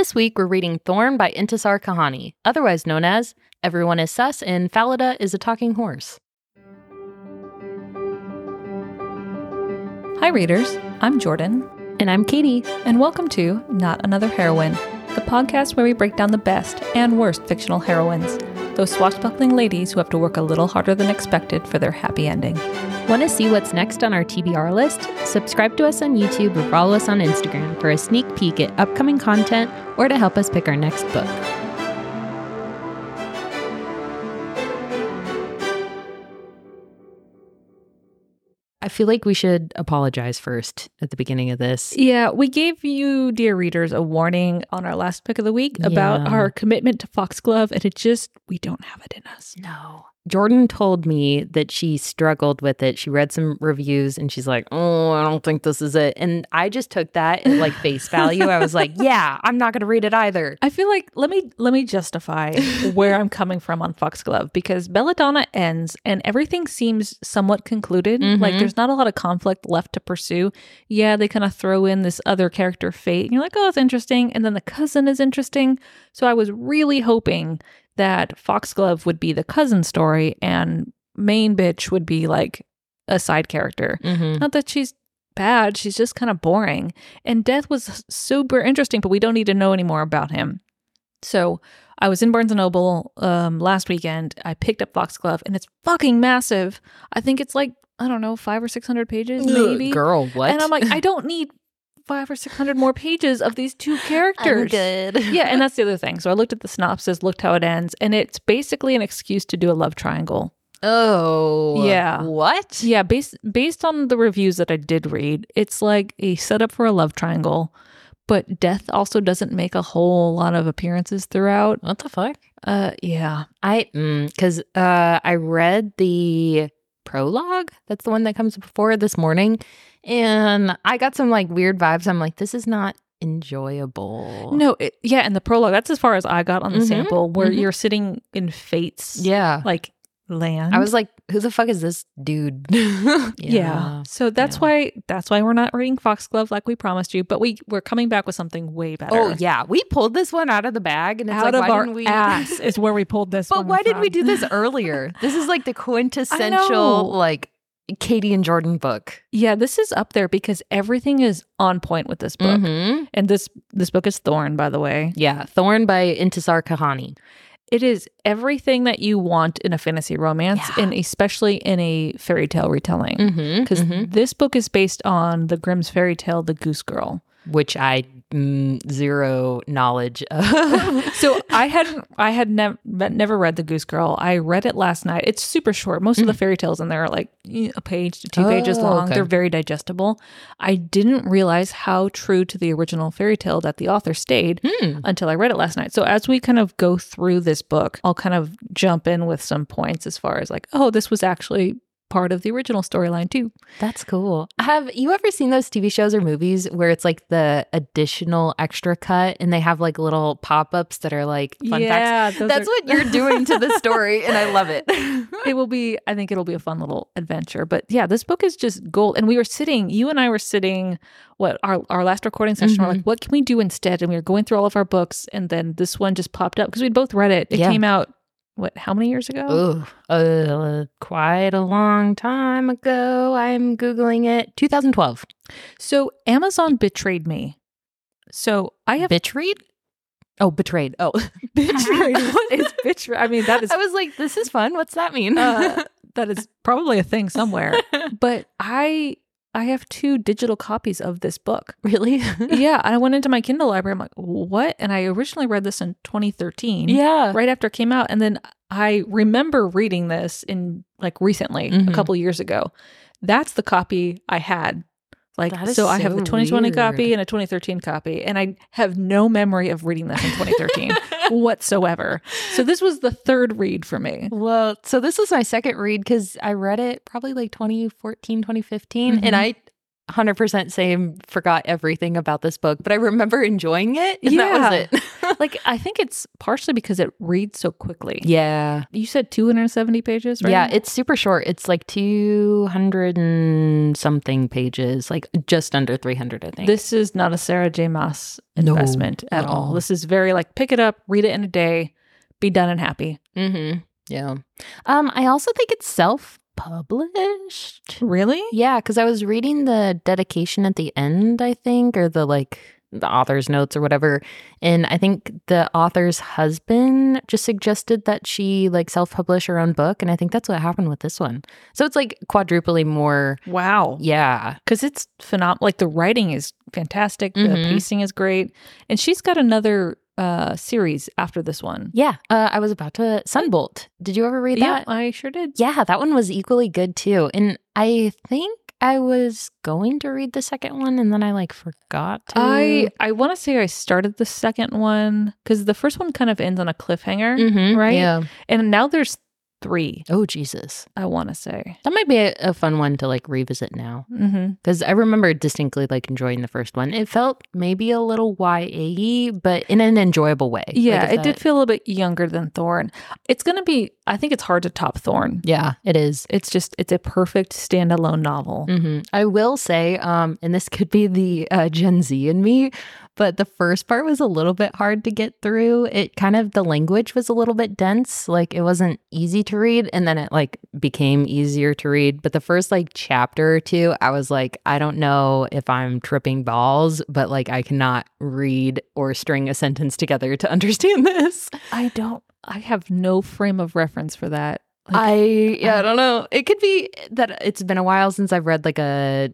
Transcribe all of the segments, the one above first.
This week we're reading Thorn by Intisar Khanani, otherwise known as Everyone is Sus and Falada is a Talking Horse. Hi, readers. I'm Jordan, And I'm Katie. and welcome to Not Another Heroine, the podcast where we break down the best and worst fictional heroines, those swashbuckling ladies who have to work a little harder than expected for their happy ending. Want to see what's next on our TBR list? Subscribe to us on YouTube or follow us on Instagram for a sneak peek at upcoming content or to help us pick our next book. I feel like we should apologize first at the beginning of this. Yeah, we gave you, dear readers, a warning on our last pick of the week about our commitment to Foxglove, and it just, we don't have it in us. No. Jordan told me that she struggled with it. She read some reviews and she's like, "Oh, I don't think this is it." And I just took that at like face value. I was like, "Yeah, I'm not going to read it either." I feel like let me let me justify where I'm coming from on Foxglove because Belladonna ends and everything seems somewhat concluded. Like Mhm. there's not a lot of conflict left to pursue. Yeah, they kind of throw in this other character fate, and you're like, oh, it's interesting. And then the cousin is interesting. So I was really hoping that Foxglove would be the cousin story and main bitch would be like a side character. Mm-hmm. Not that she's bad, she's just kind of boring. And Death was super interesting, but we don't need to know any more about him. So I was in Barnes and Noble um, last weekend. I picked up Foxglove, and it's fucking massive. I think it's like I don't know, five or six hundred pages, maybe. Girl, what? And I'm like, I don't need five or six hundred more pages of these two characters. good. Yeah, and that's the other thing. So I looked at the synopsis, looked how it ends, and it's basically an excuse to do a love triangle. oh, Yeah. What? Yeah, based based on the reviews that I did read, it's like a setup for a love triangle, but Death also doesn't make a whole lot of appearances throughout. What the fuck? Uh, yeah, I because uh, I read the prologue. That's the one that comes before this morning, and I got some like weird vibes. I'm like, this is not enjoyable. no, it, yeah, and the prologue. That's as far as I got on the Mhm, sample, where mhm. you're sitting in Fate's Yeah. like land. I was like, who the fuck is this dude? yeah. So that's yeah. why that's why we're not reading Foxglove like we promised you, but we we're coming back with something way better. Oh yeah, we pulled this one out of the bag, and it's out like, of why our didn't we? ass is where we pulled this. but why did we do this earlier? This is like the quintessential like Katie and Jordan book. Yeah, this is up there because everything is on point with this book. Mhm. And this this book is Thorn, by the way. Yeah, Thorn by Intisar Khanani. It is everything that you want in a fantasy romance, Yeah. and especially in a fairy tale retelling. Mm-hmm. Because this book is based on the Grimm's fairy tale, The Goose Girl. which I mm, zero knowledge of. So I hadn't, I had nev- never read The Goose Girl. I read it last night. It's super short. Most of the fairy tales in there are like a page to two pages Mm. Oh, long. okay. They're very digestible. I didn't realize how true to the original fairy tale that the author stayed. Hmm. until I read it last night. So as we kind of go through this book, I'll kind of jump in with some points as far as like, oh, this was actually part of the original storyline too. That's cool. Have you ever seen those TV shows or movies where it's like the additional extra cut and they have like little pop ups that are like fun facts? That's are- what you're doing to the story, and I love it. it will be. I think it'll be a fun little adventure. But yeah, this book is just gold. And we were sitting, you and I were sitting. What our our last recording session? We're Mm-hmm. like, what can we do instead? And we were going through all of our books, and then this one just popped up because we'd both read it. It Yeah. came out what? How many years ago? Ooh, uh, quite a long time ago. I'm Googling it. 2012. So Amazon betrayed me. So I have betrayed. Oh, betrayed. Oh, betrayed. what is betrayed? I mean, that is I was like, this is fun. What's that mean? uh, that is probably a thing somewhere. But I I have two digital copies of this book. really? yeah, I went into my Kindle library. I'm like, what? And I originally read this in 2013. yeah. Right after it came out. And then I remember reading this in like recently, a Mhm. couple years ago. That's the copy I had. Like, is so, I have so the 2020 copy and a 2013 copy, and I have no memory of reading this in 2013 whatsoever. So, this was the third read for me. Well, so this was my second read because I read it probably like 2014, 2015. Mhm. And I 100% same forgot everything about this book, but I remember enjoying it. And that was Yeah. it. like I think it's partially because it reads so quickly. yeah. You said 270 pages, right? Yeah, it's super short. It's like 200 and something pages, like just under 300, I think. This is not a Sarah J. Maas No, investment at no. all. This is very like pick it up, read it in a day, be done and happy. mm-hmm. Yeah. Um, I also think it's self published. Really? Yeah, because I was reading the dedication at the end, I think, or the like the author's notes or whatever. And I think the author's husband just suggested that she like self publish her own book. And I think that's what happened with this one. So it's like quadruply more. Wow. Yeah. Because it's phenomenal. Like the writing is fantastic, the Mhm. pacing is great, and she's got another uh series after this one. Yeah. Uh, I was about to Sunbolt. Did you ever read Yeah, that? I sure did. Yeah, that one was equally good too. And I think I was going to read the second one and then I like forgot to. I I want to say I started the second one because the first one kind of ends on a cliffhanger, Mhm, right? Yeah. and now there's three. Oh, Jesus. I want to say. That might be a, a fun one to like revisit now. Mm-hmm. Because I remember distinctly like enjoying the first one. It felt maybe a little YA, but in an enjoyable way. Yeah, if it that- did feel a little bit younger than Thorn. It's gonna be. I think it's hard to top Thorn. Yeah, it is. It's just it's a perfect standalone novel. hmm I will say, um, and this could be the uh, Gen Z in me, but the first part was a little bit hard to get through. It kind of the language was a little bit dense, like it wasn't easy to read, and then it like became easier to read. But the first like chapter or two, I was like, I don't know if I'm tripping balls, but like I cannot read or string a sentence together to understand this. I don't. I have no frame of reference for that. Like, I yeah, I don't know. It could be that it's been a while since I've read like a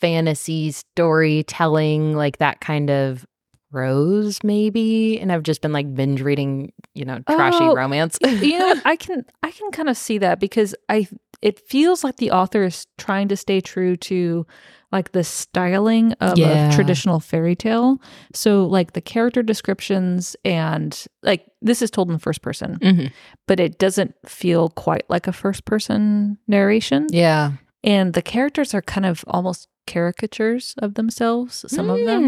fantasy storytelling, like that kind of prose, maybe. And I've just been like binge reading, you know, trashy Oh, romance. you know. I can I can kind of see that because I it feels like the author is trying to stay true to like the styling of Yeah. a traditional fairy tale. So like the character descriptions and like this is told in first person, Mhm. but it doesn't feel quite like a first person narration. Yeah. And the characters are kind of almost caricatures of themselves, some of them.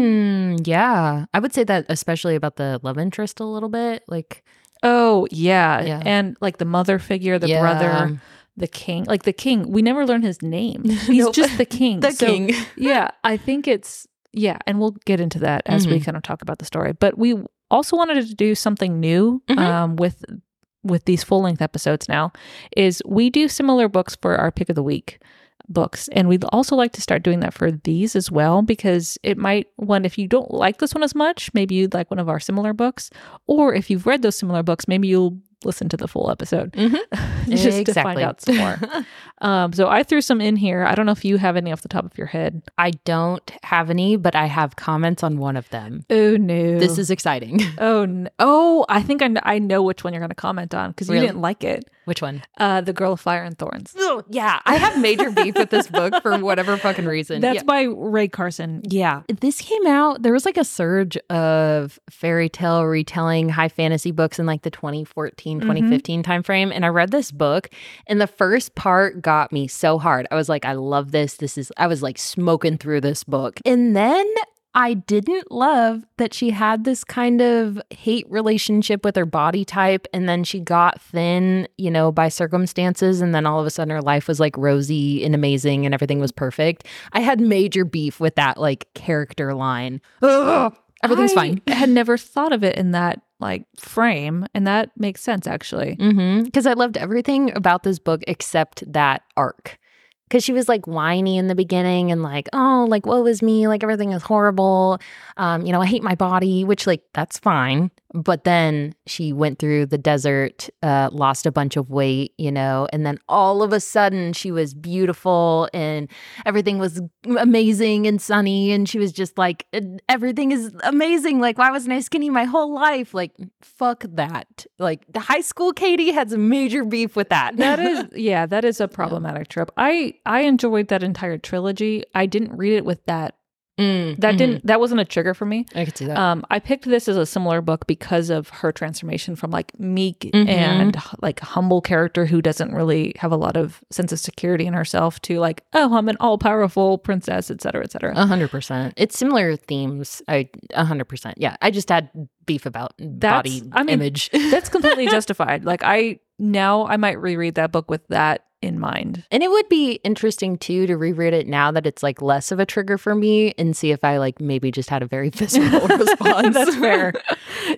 Mm, Yeah. I would say that especially about the love interest a little bit. Like Oh, yeah. Yeah. And like the mother figure, the yeah. brother, the king. Like the king, we never learn his name. He's Nope. just the king. The So, king. yeah, I think it's yeah, and we'll get into that as we Mhm. kind of talk about the story. But we also wanted to do something new Mhm. um, with with these full length episodes. Now, is we do similar books for our pick of the week books, and we'd also like to start doing that for these as well because it might one if you don't like this one as much, maybe you'd like one of our similar books, or if you've read those similar books, maybe you'll listen to the full episode Mhm. just to find out some more. Um, so I threw some in here. I don't know if you have any off the top of your head. I don't have any, but I have comments on one of them. Oh no, This is exciting. oh no. oh I think I know, I know which one you're going to comment on because you didn't like it. Which one? Uh, the Girl of Fire and Thorns. Oh, yeah. I have major beef with this book for whatever fucking reason. That's yeah. by Rae Carson. yeah. This came out, there was like a surge of fairy tale retelling high fantasy books in like the 2014, Mm-hmm. 2015 timeframe. And I read this book, and the first part got me so hard. I was like, I love this. This is, I was like smoking through this book. And then I didn't love that she had this kind of hate relationship with her body type and then she got thin, you know, by circumstances and then all of a sudden her life was like rosy and amazing and everything was perfect. I had major beef with that like character line. Ugh, everything's I fine. I had never thought of it in that like frame, and that makes sense actually. Mm-hmm. Because I loved everything about this book except that arc. Because she was like whiny in the beginning and like, oh, like, woe is me. Like, everything is horrible. Um, you know, I hate my body, which, like, that's fine. But then she went through the desert, uh, lost a bunch of weight, you know, and then all of a sudden she was beautiful and everything was amazing and sunny. And she was just like, everything is amazing. Like, why wasn't I skinny my whole life? Like, fuck that. Like, the high school Katie had some major beef with that. That is, yeah, that is a problematic trope. I I enjoyed that entire trilogy. I didn't read it with that Mm, That mhm. didn't that wasn't a trigger for me. I could see that. Um, I picked this as a similar book because of her transformation from like meek Mhm. and like humble character who doesn't really have a lot of sense of security in herself to like, oh, I'm an all powerful princess, et cetera, et cetera. A hundred percent. It's similar themes. I a hundred percent. Yeah. I just had beef about body I mean, image. That's completely justified. Like I now I might reread that book with that in mind. and it would be interesting too to reread it now that it's like less of a trigger for me and see if I like maybe just had a very visceral response. That's fair.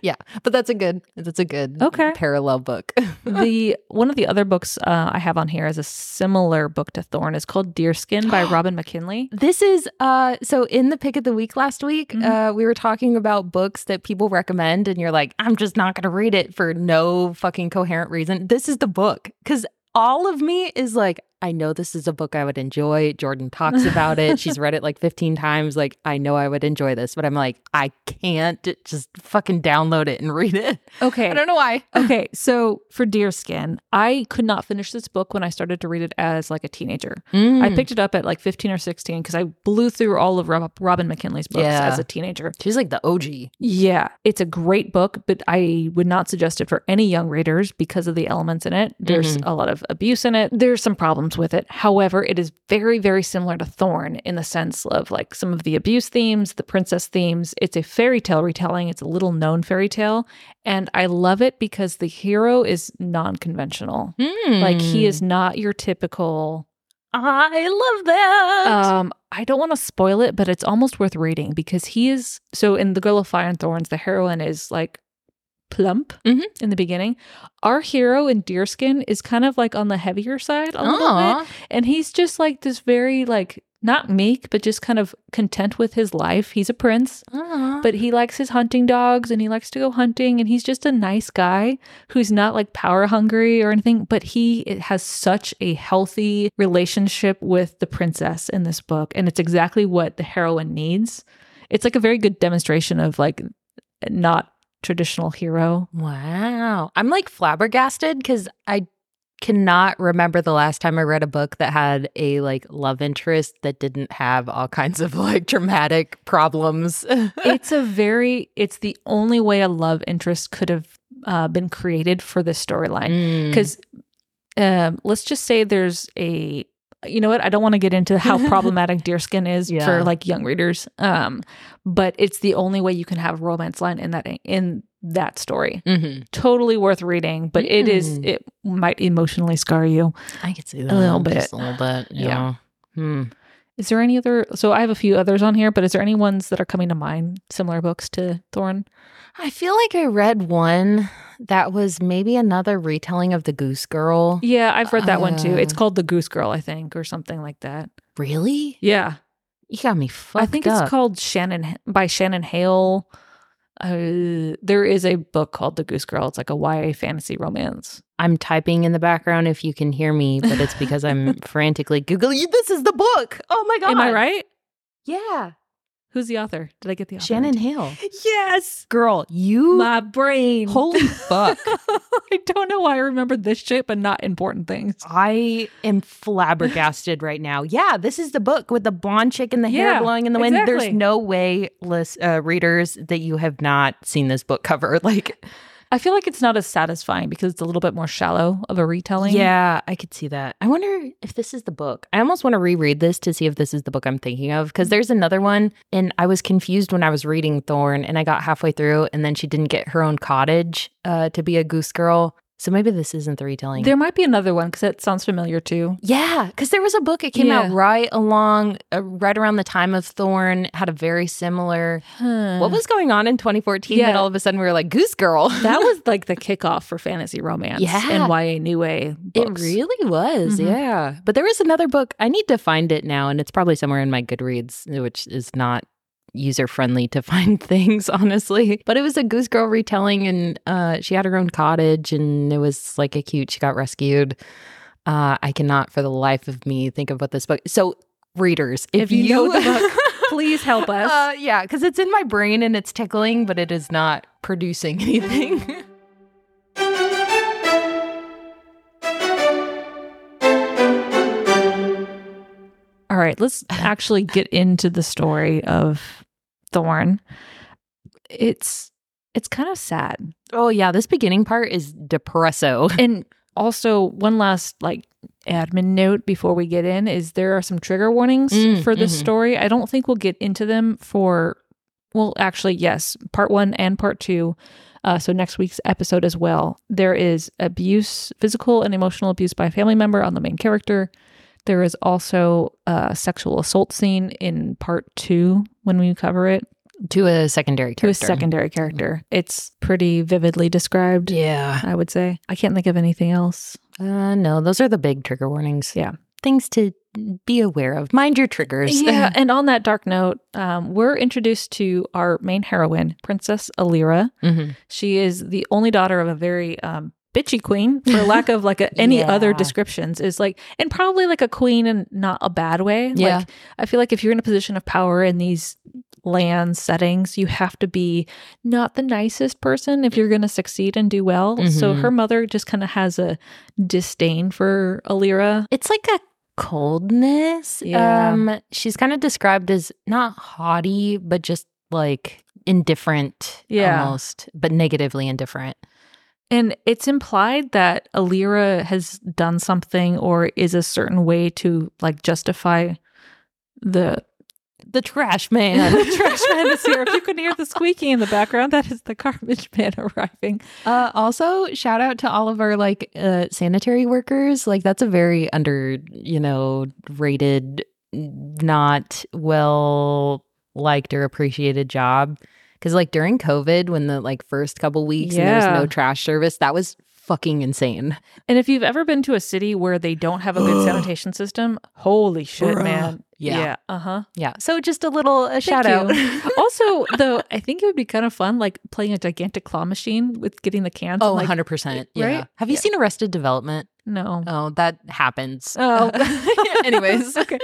yeah. But that's a good that's a good Okay. parallel book. the one of the other books uh, I have on here is a similar book to Thorn. It's called Deerskin by Robin McKinley. This is uh so in the pick of the week last week, Mhm. uh we were talking about books that people recommend and you're like, I'm just not gonna read it for no fucking coherent reason. This is the book. Cause all of me is like, I know this is a book I would enjoy. Jordan talks about it. She's read it like 15 times. Like, I know I would enjoy this, but I'm like, I can't just fucking download it and read it. Okay. I don't know why. okay, so for Deerskin, I could not finish this book when I started to read it as like a teenager. I Mm. picked it up at like 15 or 16 because I blew through all of Rob- Robin McKinley's books Yeah. as a teenager. She's like the OG. Yeah, it's a great book, but I would not suggest it for any young readers because of the elements in it. There's a lot of abuse in it. There's some problems with it. However, it is very, very similar to Thorn in the sense of like some of the abuse themes, the princess themes. It's a fairy tale retelling, it's a little known fairy tale. And I love it because the hero is non conventional. Like he is not your typical I love that. um, I don't want to spoil it, but it's almost worth reading because he is so in The Girl of Fire and Thorns, the heroine is like plump Mhm. in the beginning. Our hero in Deerskin is kind of like on the heavier side a little bit. And he's just like this very like not meek, but just kind of content with his life. He's a prince, Aw. but he likes his hunting dogs and he likes to go hunting and he's just a nice guy who's not like power hungry or anything, but he has such a healthy relationship with the princess in this book and it's exactly what the heroine needs. It's like a very good demonstration of like not traditional hero. Wow. I'm like flabbergasted because I cannot remember the last time I read a book that had a like love interest that didn't have all kinds of like dramatic problems. it's a very it's the only way a love interest could have uh, been created for this storyline Mm. because um, let's just say there's a you know what i don't want to get into how problematic deerskin is Yeah. for like young readers um but it's the only way you can have a romance line in that in that story Mhm. totally worth reading but it is Mm. it might emotionally scar you I could see that a little bit. just a little bit. Yeah. Yeah. Hmm. Is there any other so i have a few others on here but is there any ones that are coming to mind similar books to thorn I feel like I read one that was maybe another retelling of the Goose Girl. yeah i've read that one too it's Uh. called the goose girl i think or something like that Really? yeah You got me fucked I think up. it's called Shannon by Shannon Hale. Uh, there is a book called The Goose Girl. It's like a YA fantasy romance. I'm typing in the background if you can hear me, but it's because I'm frantically Googling. This is the book. Oh my God. Am I right? Yeah. Who's the author? Did I get the author? Shannon right? Hale. Yes. Girl, you. My brain. Holy fuck. I don't know why I remember this shit, but not important things. I am flabbergasted right now. Yeah, this is the book with the blonde chick and the hair blowing in the wind. There's no way, list, uh, readers, that you have not seen this book cover. Like, I feel like it's not as satisfying because it's a little bit more shallow of a retelling. yeah, I could see that. I wonder if this is the book. I almost want to reread this to see if this is the book I'm thinking of because there's another one, and I was confused when I was reading Thorn, and I got halfway through, and then she didn't get her own cottage uh, to be a goose girl. So maybe this isn't the retelling. There might be another one because it sounds familiar too. Yeah, because there was a book. It came out right along, uh, right around the time of Thorn. Had a very similar. What was going on in 2014 that Yeah. all of a sudden we were like Goose Girl? that was like the kickoff for fantasy romance Yeah. and YA new A it really was. Mhm. Yeah, but there was another book. I need to find it now, and it's probably somewhere in my Goodreads, which is not user friendly to find things honestly. But it was a goose girl retelling and uh she had her own cottage and it was like a cute she got rescued. Uh i cannot for the life of me think of what this book so readers if, If you know the book, please help us. uh yeah because it's in my brain and it's tickling but it is not producing anything. All right, let's actually get into the story of Thorn. It's it's kind of sad. Oh yeah, this beginning part is depresso. And also one last like admin note before we get in is there are some trigger warnings Mm, for this mhm. story. I don't think we'll get into them for well, actually, yes, part 1 and part 2. Uh, so next week's episode as well. There is abuse, physical and emotional abuse by a family member on the main character. There is also a sexual assault scene in part 2 when we cover it to a secondary to character. a secondary character. It's pretty vividly described. Yeah. I would say. I can't think of anything else. Uh, no, those are the big trigger warnings. Yeah. Things to be aware of. Mind your triggers. Yeah. and on that dark note, um, we're introduced to our main heroine, Princess Alyrra. hmm She is the only daughter of a very um, bitchy queen, for lack of like a, any other descriptions. Is like, and probably like a queen in not a bad way. Yeah. Like, I feel like if you're in a position of power in these land settings, you have to be not the nicest person if you're going to succeed and do well. So Mhm. her mother just kind of has a disdain for Alyrra. It's like a coldness. Yeah. Um, she's kind of described as not haughty, but just like indifferent. Yeah. Almost, but negatively indifferent. And it's implied that Alyrra has done something or is a certain way to like justify the The trash man. the trash man is here. If you can hear the squeaking in the background, that is the garbage man arriving. Uh, also, shout out to all of our like uh, sanitary workers. Like that's a very under, you know, rated, not well liked or appreciated job. Because like during COVID, when the like first couple weeks and there was no trash service, that was fucking insane. And if you've ever been to a city where they don't have a good sanitation system, holy shit, Bruh. man. Yeah. Uh huh. Yeah. So just a little a shout out. also, though, I think it would be kind of fun, like playing a gigantic claw machine with getting the cans. oh, and, like, 100%. Yeah. Have you Yeah. seen Arrested Development? No. Oh, that happens. Oh. Anyways. okay.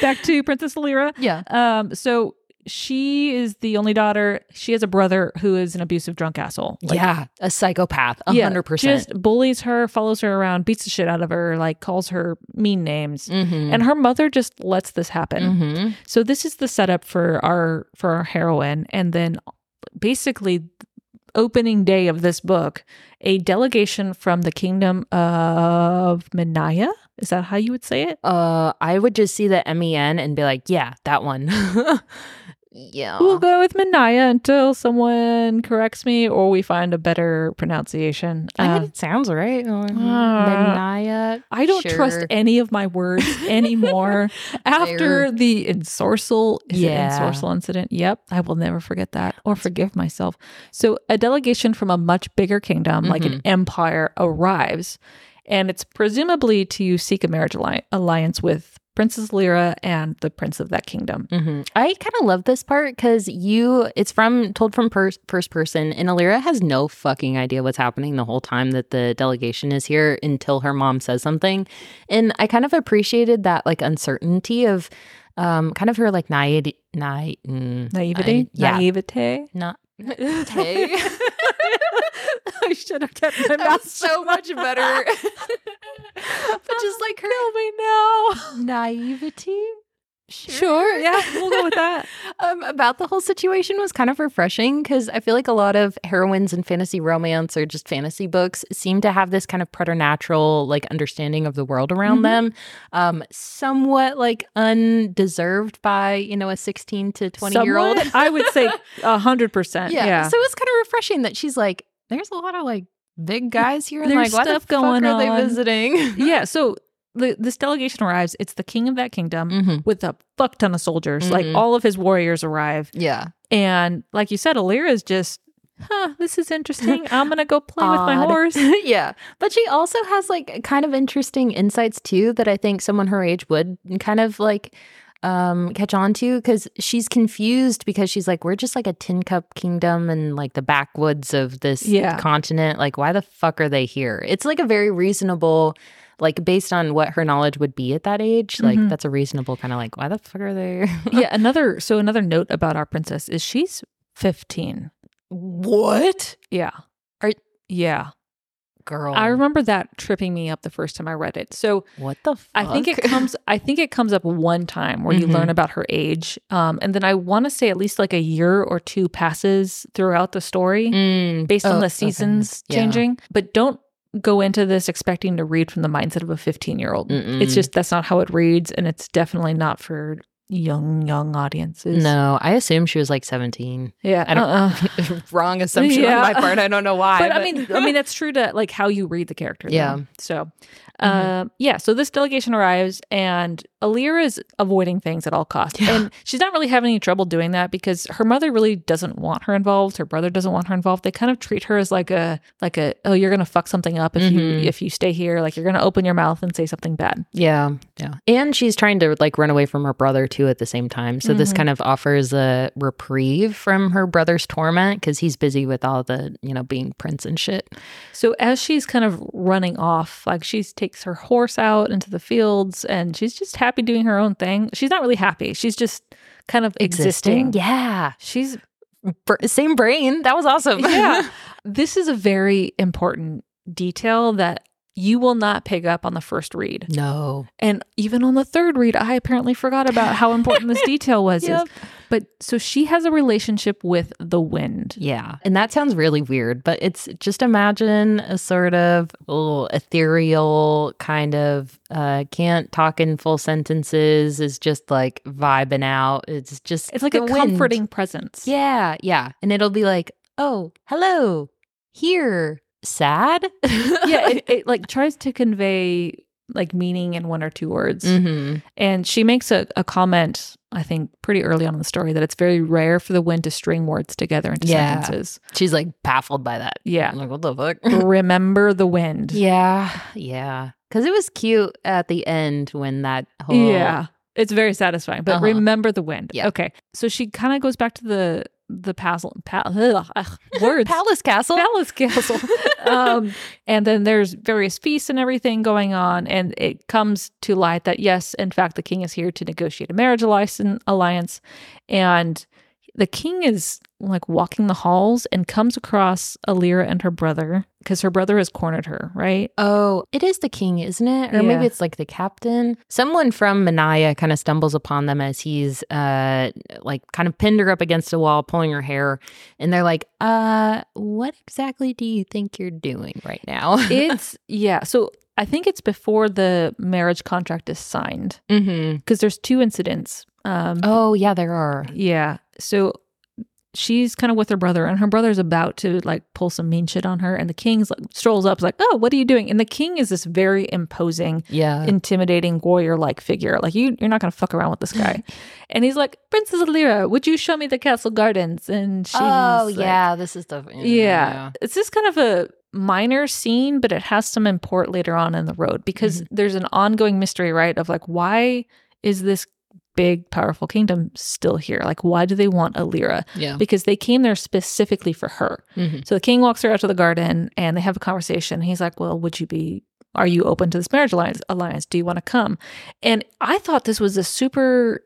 Back to Princess Alyrra. Yeah. Um, so she is the only daughter. She has a brother who is an abusive drunk asshole. Like, yeah. A psychopath. A yeah, 100%. Just bullies her, follows her around, beats the shit out of her, like calls her mean names. Mhm. And her mother just lets this happen. Mhm. So this is the setup for our for our heroine, and then basically opening day of this book, a delegation from the kingdom of Menaiya. Is that how you would say it? Uh, I would just see the M E N and be like, yeah, that one. yeah. We'll go with Menaiya until someone corrects me or we find a better pronunciation. I mean, Um, it sounds right. Uh, uh, Menaiya. I don't trust any of my words anymore after Fair. the ensorcel, is it Yeah. ensorcel incident. Yep, I will never forget that or forgive myself. So, a delegation from a much bigger kingdom, like an empire, arrives, and it's presumably to seek a marriage alliance with Princess Lyra and the prince of that kingdom. Mhm. I kind of love this part because you, it's from told from pers- first person, and Alyrra has no fucking idea what's happening the whole time that the delegation is here until her mom says something, and I kind of appreciated that like uncertainty of, um, kind of her like naivety, na- mm, Naivete, I- yeah, naivete. not. I should have kept my That mouth so much better. but just like her Kill me now. naivety. Sure, yeah, we'll go with that. um, about the whole situation was kind of refreshing because I feel like a lot of heroines in fantasy romance or just fantasy books seem to have this kind of preternatural like understanding of the world around Mhm. them, um, somewhat like undeserved by you know a sixteen to twenty year old. I would say a hundred percent. Yeah. Yeah. So it's kind of refreshing that she's like, there's a lot of like big guys here, and There's like, why stuff going are they visiting? yeah. So the, this delegation arrives. It's the king of that kingdom mm-hmm. with a fuck ton of soldiers. Like Mhm. all of his warriors arrive, Yeah. and like you said, Alyrra is just, huh, this is interesting. I'm gonna go play with my horse. yeah. But she also has like kind of interesting insights too that I think someone her age would kind of like um catch on to because she's confused because she's like we're just like a tin cup kingdom and like the backwoods of this Yeah. continent like why the fuck are they here it's like a very reasonable like based on what her knowledge would be at that age like Mhm. that's a reasonable kind of like why the fuck are they yeah. Another. So another note about our princess is she's 15. what Yeah. Are- yeah. Girl. I remember that tripping me up the first time I read it. So what the fuck? I think it comes I think it comes up one time where you Mhm. learn about her age. Um, and then I want to say at least like a year or two passes throughout the story Mm, based on oh, the okay. seasons Yeah. changing. But don't go into this expecting to read from the mindset of a 15 year old. It's just that's not how it reads, and it's definitely not for young young audiences. No, I assume she was like 17. yeah, I don't- uh-uh. Wrong assumption Yeah. on my part. I don't know why. but, I mean, I mean that's true to like how you read the character. though. Yeah. So, Mhm. um, yeah. So this delegation arrives, and Alyrra is avoiding things at all costs, Yeah. and she's not really having any trouble doing that because her mother really doesn't want her involved. Her brother doesn't want her involved. They kind of treat her as like a like a oh you're gonna fuck something up if you Mhm. if you stay here. Like you're gonna open your mouth and say something bad. yeah, yeah. And she's trying to like run away from her brother too at the same time. So this Mhm. kind of offers a reprieve from her brother's torment because he's busy with all the, you know, being prince and shit. So as she's kind of running off, like she takes her horse out into the fields and she's just happy doing her own thing. She's not really happy. She's just kind of existing. Yeah. She's Br- same brain. That was awesome. yeah. This is a very important detail that you will not pick up on the first read. no. And even on the third read, I apparently forgot about how important this detail was. Yep. But so she has a relationship with the wind. Yeah. And that sounds really weird, but it's just imagine a sort of oh, ethereal kind of uh can't talk in full sentences is just like vibing out. It's just It's like a wind. comforting presence. Yeah, yeah. And it'll be like, "Oh, hello. Here. Sad?" yeah, it, it like tries to convey like meaning in one or two words. hmm And she makes a, a comment, I think, pretty early on in the story that it's very rare for the wind to string words together into Yeah. sentences. She's like baffled by that. Yeah. I'm like, "What the fuck?" Remember the wind. yeah. Yeah. Cuz it was cute at the end when that whole Yeah. It's very satisfying. But Uh-huh. remember the wind. Yeah. Okay. So she kind of goes back to the the pasel, pa- ugh, ugh, words. Palace Castle. Palace Castle. um, and then there's various feasts and everything going on. And it comes to light that, yes, in fact, the king is here to negotiate a marriage alliance. alliance. And the king is like walking the halls and comes across Alyrra and her brother because her brother has cornered her, right? Oh, it is the king, isn't it? Or maybe it's like the captain. Someone from Menaiya kind of stumbles upon them as he's uh like kind of pinned her up against a wall, pulling her hair, and they're like, "Uh, what exactly do you think you're doing right now?" It's, yeah. So I think it's before the marriage contract is signed mm-hmm. because there's two incidents. Um, Oh, yeah, there are. Yeah. So she's kind of with her brother, and her brother's about to like pull some mean shit on her, and the king's like strolls up, like, "Oh, what are you doing?" And the king is this very imposing, Yeah. intimidating warrior like figure. Like you, you're not gonna fuck around with this guy. and he's like, "Princess Alyrra, would you show me the castle gardens?" And oh, she's oh, like- yeah, this is the yeah. It's just kind of a minor scene, but it has some import later on in the road because mm-hmm. there's an ongoing mystery, right? Of like, why is this big, powerful kingdom still here? Like, why do they want Alyrra? Yeah. Because they came there specifically for her. Mhm. So the king walks her out to the garden and they have a conversation. He's like, Well, would you be are you open to this marriage alliance alliance? Do you want to come? And I thought this was a super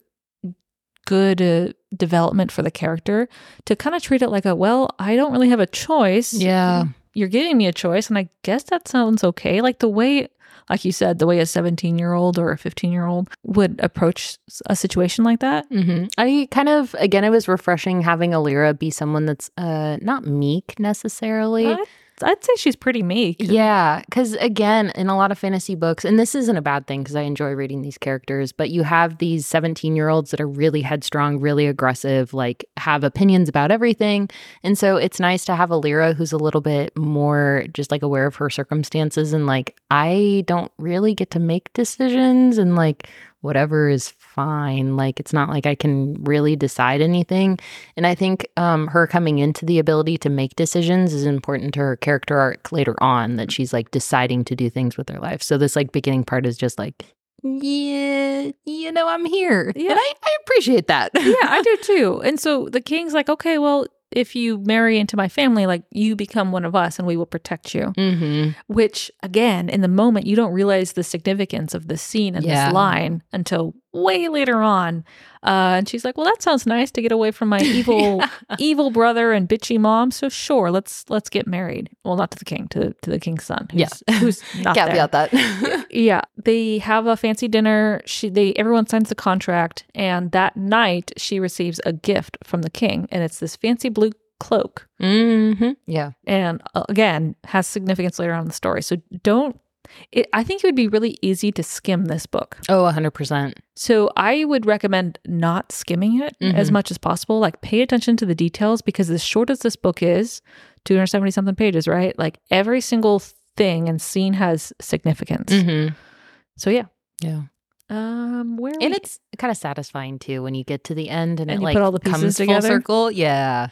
good uh, development for the character to kind of treat it like a well, I don't really have a choice. Yeah. You're giving me a choice and I guess that sounds okay. Like the way like you said, the way a 17 year old or a 15 year old would approach a situation like that. hmm I kind of again, it was refreshing having Alyrra be someone that's uh not meek necessarily. I- I'd say she's pretty meek. Yeah, because again, in a lot of fantasy books, and this isn't a bad thing because I enjoy reading these characters, but you have these 17 year olds that are really headstrong, really aggressive, like have opinions about everything. And so it's nice to have a Lyra who's a little bit more just like aware of her circumstances and like, I don't really get to make decisions and like, whatever is fine like it's not like i can really decide anything and i think um her coming into the ability to make decisions is important to her character arc later on that she's like deciding to do things with her life so this like beginning part is just like yeah you know i'm here Yeah. and i, I appreciate that yeah, I do too. And so the king's like, okay, well, if you marry into my family, like you become one of us and we will protect you. mm-hmm. Which, again, in the moment, you don't realize the significance of this scene and Yeah. this line until way later on. Uh, and she's like, "Well, that sounds nice to get away from my evil, evil brother and bitchy mom. So sure, let's let's get married. Well, not to the king, to to the king's son. Who's, Yeah. who's not there. Caveat that. Yeah, they have a fancy dinner. She they everyone signs the contract, and that night she receives a gift from the king, and it's this fancy blue cloak. hmm Yeah. And uh, again, has significance later on in the story. So don't. It, I think it would be really easy to skim this book. Oh, 100%. So I would recommend not skimming it as Mhm. much as possible. Like pay attention to the details because as short as this book is, 270 something pages, right? Like every single thing and scene has significance. hmm So yeah. Yeah. Um where And we? it's kind of satisfying too when you get to the end and, And it you like put all the pieces comes together? full circle. Yeah.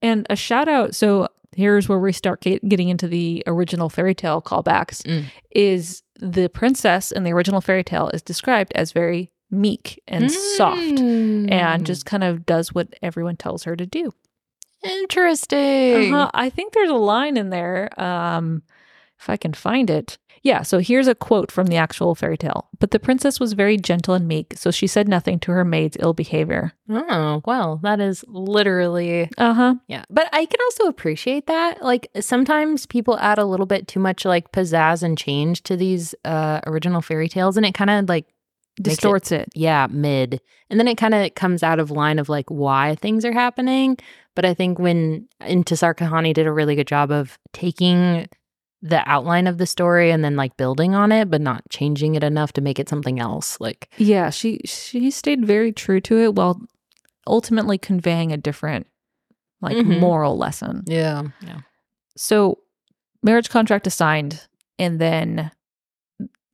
and a shout out so here's where we start get, getting into the original fairy tale callbacks Mm. is the princess in the original fairy tale is described as very meek and soft Mm. and just kind of does what everyone tells her to do. interesting. Uh-huh. I think there's a line in there. Um, if I can find it. Yeah, so here's a quote from the actual fairy tale. But the princess was very gentle and meek, so she said nothing to her maid's ill behavior. Oh, well, that is literally Uh huh. Yeah. But I can also appreciate that. Like sometimes people add a little bit too much like pizzazz and change to these uh original fairy tales and it kind of like makes it- Distorts it. yeah, mid. And then it kind of comes out of line of like why things are happening. But I think when Intisar Khanani did a really good job of taking the outline of the story and then like building on it, but not changing it enough to make it something else. Like Yeah, she she stayed very true to it while ultimately conveying a different like Mhm. moral lesson. Yeah. Yeah. So marriage contract is signed and then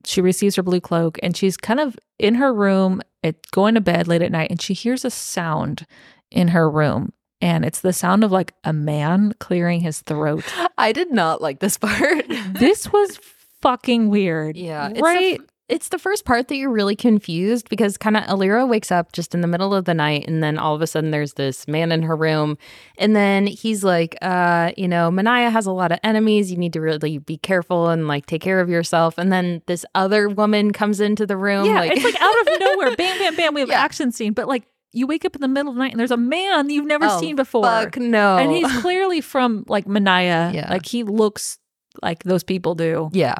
she receives her blue cloak and she's kind of in her room at going to bed late at night and she hears a sound in her room and it's the sound of like a man clearing his throat. I did not like this part. this was fucking weird. Yeah, it's right. It's the first part that you're really confused because kind of Alyrra wakes up just in the middle of the night, and then all of a sudden there's this man in her room, and then he's like, uh, you know, Menaiya has a lot of enemies. You need to really be careful and like take care of yourself. And then this other woman comes into the room, yeah, like, it's like out of nowhere, bam, bam, bam. We have Yeah. action scene, but like you wake up in the middle of the night and there's a man you've never Oh, seen before, fuck no, and he's clearly from like Menaiya. Yeah. like he looks like those people do. yeah,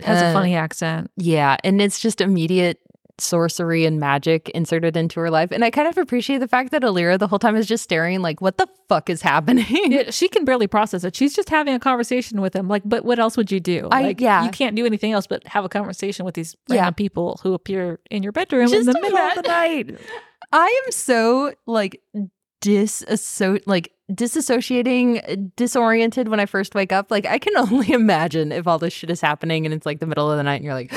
Has a Uh, funny accent. Yeah, and it's just immediate sorcery and magic inserted into her life. And I kind of appreciate the fact that Alyrra the whole time is just staring like, what the fuck is happening? Yeah, she can barely process it. She's just having a conversation with him. Like, but what else would you do? I- like, yeah. you can't do anything else but have a conversation with these Yeah. people who appear in your bedroom in the middle of the night. I am so like disasso like disassociating uh, disoriented when I first wake up. Like I can only imagine if all this shit is happening and it's like the middle of the night and you're like,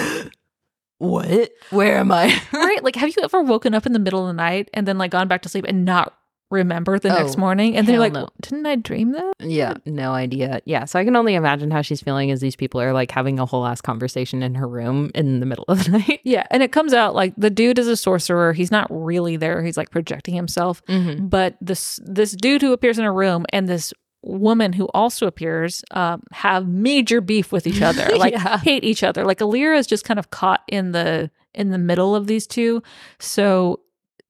what? Where am I? right? Like, have you ever woken up in the middle of the night and then like gone back to sleep and not remember the next Oh, morning? And then you're like, no. didn't I dream that? yeah, no idea. Yeah, so I can only imagine how she's feeling as these people are like having a whole ass conversation in her room in the middle of the night. Yeah. And it comes out like the dude is a sorcerer. He's not really there. He's like projecting himself. Mm-hmm. But this this dude who appears in a room and this woman who also appears um, have major beef with each other. Like Yeah. hate each other. Like Alyrra is just kind of caught in the in the middle of these two. So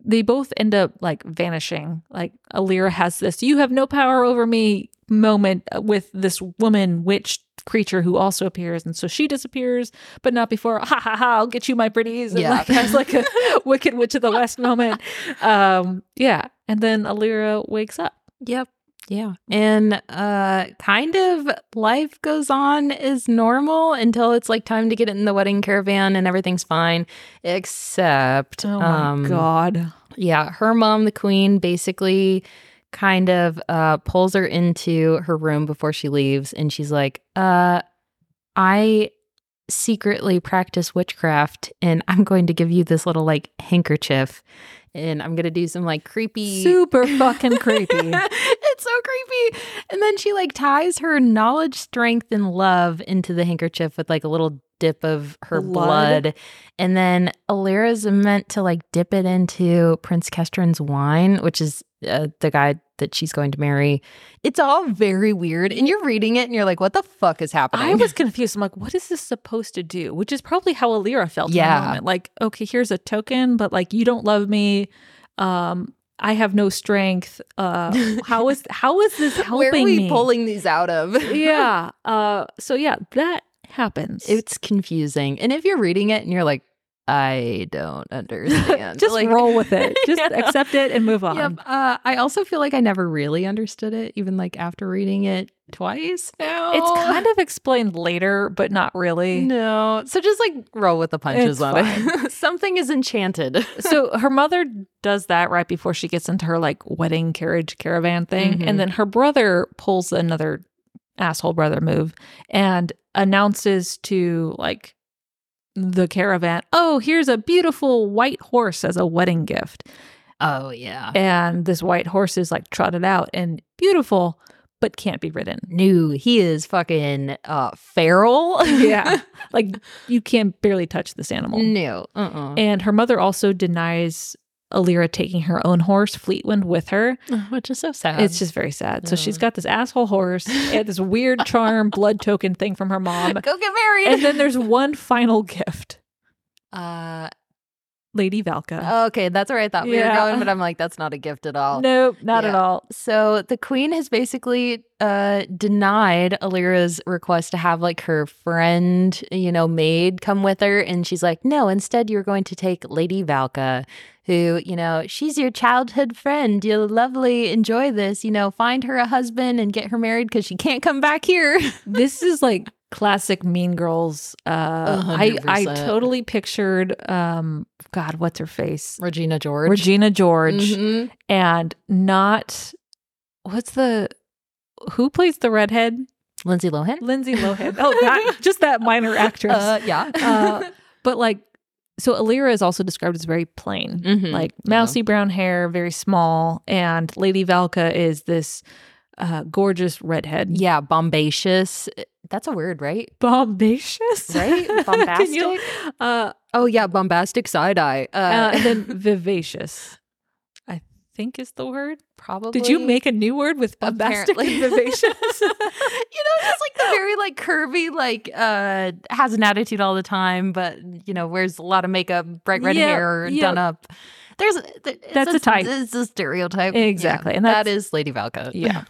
they both end up like vanishing. Like Alyrra has this "you have no power over me" moment with this woman witch creature who also appears, and so she disappears, but not before "ha ha ha, I'll get you, my pretties." And Yeah. like has like a Wicked Witch of the West moment. Um, yeah, and then Alyrra wakes up. Yep. Yeah. And uh kind of life goes on as normal until it's like time to get in the wedding caravan and everything's fine. Except Oh my um, god! Yeah, her mom, the queen, basically kind of uh pulls her into her room before she leaves and she's like, uh I secretly practice witchcraft and I'm going to give you this little like handkerchief and I'm going to do some like creepy Super fucking creepy. it's so creepy. And then she like ties her knowledge, strength, and love into the handkerchief with like a little dip of her Blood. blood. And then Alyrra's meant to like dip it into Prince Kestrin's wine, which is uh, the guy that she's going to marry. It's all very weird. And you're reading it and you're like, what the fuck is happening? I was confused. I'm like, what is this supposed to do? Which is probably how Alyrra felt. Yeah. In the moment. Like, okay, here's a token, but like, you don't love me. Um, I have no strength. Uh, how is how is this helping Where are we me? pulling these out of? yeah. Uh, so yeah, that happens. It's confusing. And if you're reading it and you're like, I don't understand. Just like, roll with it. Just yeah. accept it and move on. Yep. Uh, I also feel like I never really understood it, even like after reading it twice now. It's kind of explained later, but not really. No. So just like roll with the punches It's on it. Something is enchanted. so her mother does that right before she gets into her like wedding carriage caravan thing. Mhm. And then her brother pulls another asshole brother move and announces to like the caravan, oh, here's a beautiful white horse as a wedding gift. Oh, yeah. And this white horse is like trotted out and beautiful, but can't be ridden. No, he is fucking uh, feral. Yeah. like you can barely touch this animal. no. Uh-uh. And her mother also denies Alyrra taking her own horse, Fleetwind, with her. Which is so sad. It's just very sad. So she's got this asshole horse and this weird charm blood token thing from her mom. go get married. And then there's one final gift. uh, Lady Valka. okay, that's where I thought we were going, but I'm like, that's not a gift at all. nope, not at all. So the queen has basically uh, denied Alyrra's request to have like her friend, you know, maid come with her. And she's like, no, instead you're going to take Lady Valka, who, you know, she's your childhood friend. You'll lovely enjoy this, you know, find her a husband and get her married because she can't come back here. This is like classic Mean Girls. Uh, A I hundred I percent. totally pictured, um, God, what's her face? Regina George. Regina George, Mhm. and not what's the who plays the redhead? Lindsay Lohan. Lindsay Lohan. Oh, that just that minor actress. Uh, yeah. Uh, but like, so Alyrra is also described as very plain, Mhm. like Yeah. mousy brown hair, very small, and Lady Valka is this uh, gorgeous redhead. yeah, bombacious. That's a word, right? Bombacious, Right? Bombastic. you- uh, Oh yeah, bombastic side eye. Uh, uh, and then vivacious. Think is the word. probably. Did you make a new word with bombastic vivacious? you know, just like the very like curvy, like uh has an attitude all the time, but you know, wears a lot of makeup, bright red Yeah, hair, yeah. done up. There's That's a type. It's a stereotype. Exactly, Yeah, and that's- Lady Valka. yeah,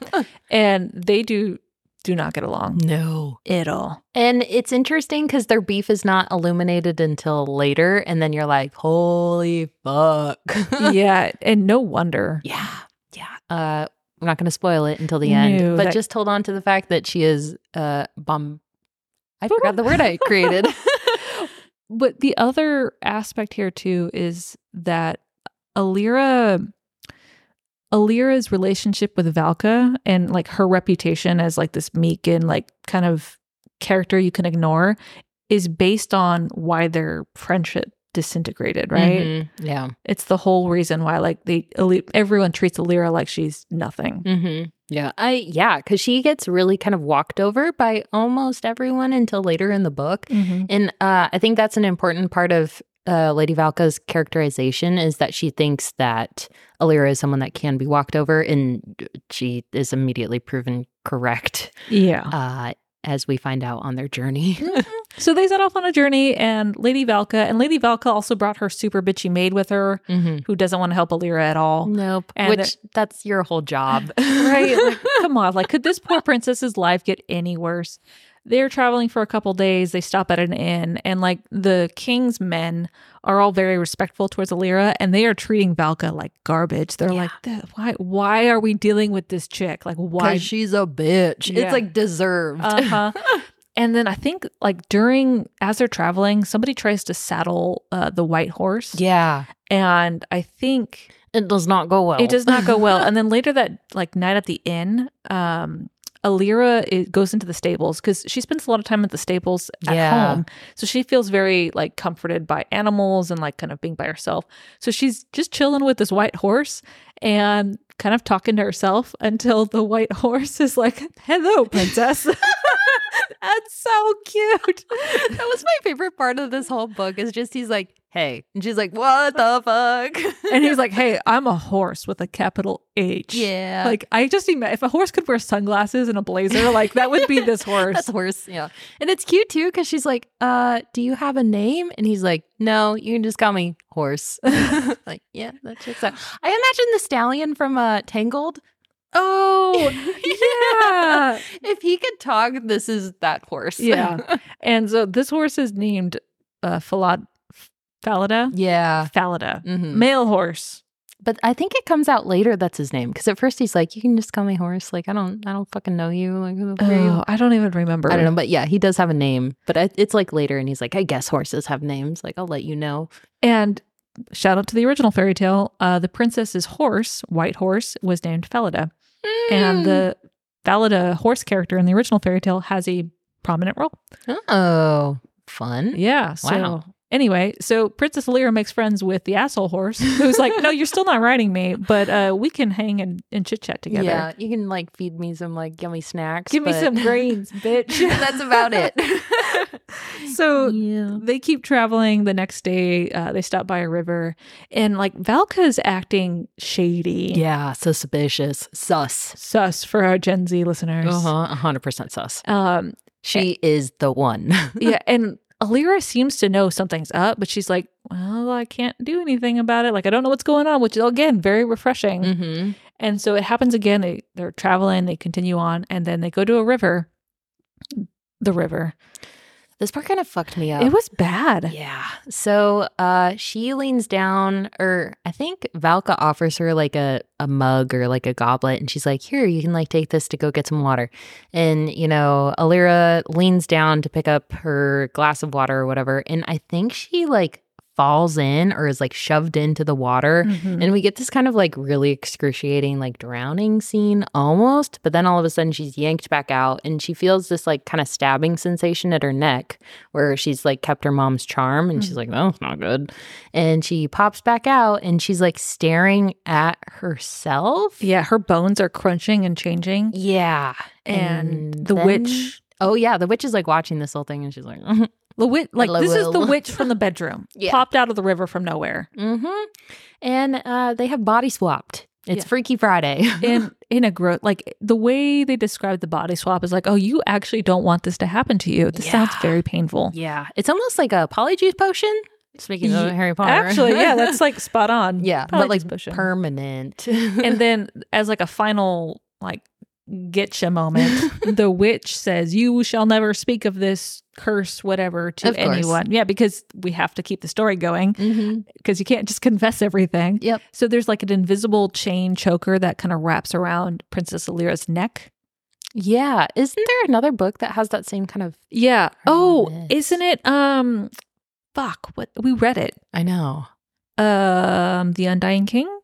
and they do do not get along No. at all. And it's interesting because their beef is not illuminated until later, and then you're like, holy fuck. yeah, and no wonder. Yeah. Yeah. Uh I'm not gonna spoil it until the end. But that- just hold on to the fact that she is uh bomb I forgot the word I created. But the other aspect here too is that Alyrra Alyrra's relationship with Valka and like her reputation as like this meek and like kind of character you can ignore is based on why their friendship disintegrated, right? Mhm. Yeah. It's the whole reason why like the everyone treats Alyrra like she's nothing. Mm-hmm. Yeah. I yeah, because she gets really kind of walked over by almost everyone until later in the book. And uh, I think that's an important part of uh, Lady Valka's characterization is that she thinks that Alyrra is someone that can be walked over, and she is immediately proven correct Yeah. uh, as we find out on their journey. So they set off on a journey, and Lady Valka and Lady Valka also brought her super bitchy maid with her, mm-hmm. who doesn't want to help Alyrra at all. Nope. And Which that's your whole job, right? Like, come on, like could this poor princess's life get any worse? They're traveling for a couple days. They stop at an inn, and like the king's men are all very respectful towards Alyrra, and they are treating Valka like garbage. They're Yeah. like, why? Why are we dealing with this chick? Like, why? She's a bitch. Yeah. It's like deserved. Uh huh. and then I think like during as they're traveling, somebody tries to saddle uh, the white horse, yeah. and I think It does not go well. it does not go well. and then later that like night at the inn, um, Alyrra it goes into the stables because she spends a lot of time at the stables at Yeah. home. So she feels very like comforted by animals and like kind of being by herself. So she's just chilling with this white horse and kind of talking to herself until the white horse is like, "Hello, princess." That's so cute. that was my favorite part of this whole book is just he's like, hey. And she's like, what the fuck? And he was like, "Hey, I'm a horse with a capital H." yeah. Like I just imagine if a horse could wear sunglasses and a blazer, like that would be this horse. That's horse. Yeah. And it's cute too because she's like, uh, do you have a name? And he's like, no, you can just call me horse. like, yeah, that checks out. I imagine the stallion from uh, Tangled. Oh, yeah. if he could talk, this is that horse. Yeah. and so this horse is named uh Falad Falada. yeah. Falada. Mhm. Male horse. But I think it comes out later that's his name because at first he's like, you can just call me horse. Like, I don't, I don't fucking know you. Like, who the fuck are you? Oh, I don't even remember. I don't know, but yeah, he does have a name, but I- it's like later, and he's like, I guess horses have names. Like, I'll let you know. And shout out to the original fairy tale. Uh, the princess's horse, white horse, was named Falada. And the Falada horse character in the original fairy tale has a prominent role. oh, fun. Yeah. So Wow. anyway, so Princess Lyra makes friends with the asshole horse, who's like, "No, you're still not riding me, but uh, we can hang and, and chit chat together. Yeah, you can like feed me some like yummy snacks. Give me some grains, bitch." That's about it. so yeah. they keep traveling. The next day, uh, they stop by a river, and like Valka's acting shady. Yeah, suspicious. Sus. Sus for our Gen Z listeners. Uh huh. 100% sus. Um, She is the one. yeah, and Alyrra seems to know something's up, but she's like, "Well, I can't do anything about it. Like, I don't know what's going on," which is again very refreshing. mm-hmm. And so it happens again. They they're traveling, they continue on, and then they go to a river. The river. This part kind of fucked me up. It was bad. Yeah. So uh she leans down or I think Valka offers her like a, a mug or like a goblet and she's like, Here, you can like take this to go get some water. And, you know, Alyrra leans down to pick up her glass of water or whatever. And I think she like falls in or is like shoved into the water. Mhm. And we get this kind of like really excruciating, like drowning scene almost. But then all of a sudden she's yanked back out and she feels this like kind of stabbing sensation at her neck where she's like kept her mom's charm. And she's like, oh, it's not good. And she pops back out and she's like staring at herself. Yeah, her bones are crunching and changing. Yeah. And, the then- witch, Oh, yeah. The witch is like watching this whole thing and she's like, the witch, like this is the witch from the bedroom, Yeah. popped out of the river from nowhere, mm hmm. And uh, they have body swapped. It's Yeah. Freaky Friday. in in a growth. Like the way they describe the body swap is like, oh, you actually don't want this to happen to you. This sounds very painful. Yeah, it's almost like a polyjuice potion. Speaking of Harry Potter, Actually, yeah, that's like spot on. yeah, Probably but like potion. permanent. and then as like a final like getcha moment, the witch says, "You shall never speak of this curse, whatever, to anyone." Yeah, because we have to keep the story going because you can't just confess everything. Yep. So there's like an invisible chain choker that kind of wraps around Princess Alyrra's neck. Yeah, isn't there another book that has that same kind of? Yeah. Oh, isn't it? Um, fuck. What we read it. I know. Um, The Undying King.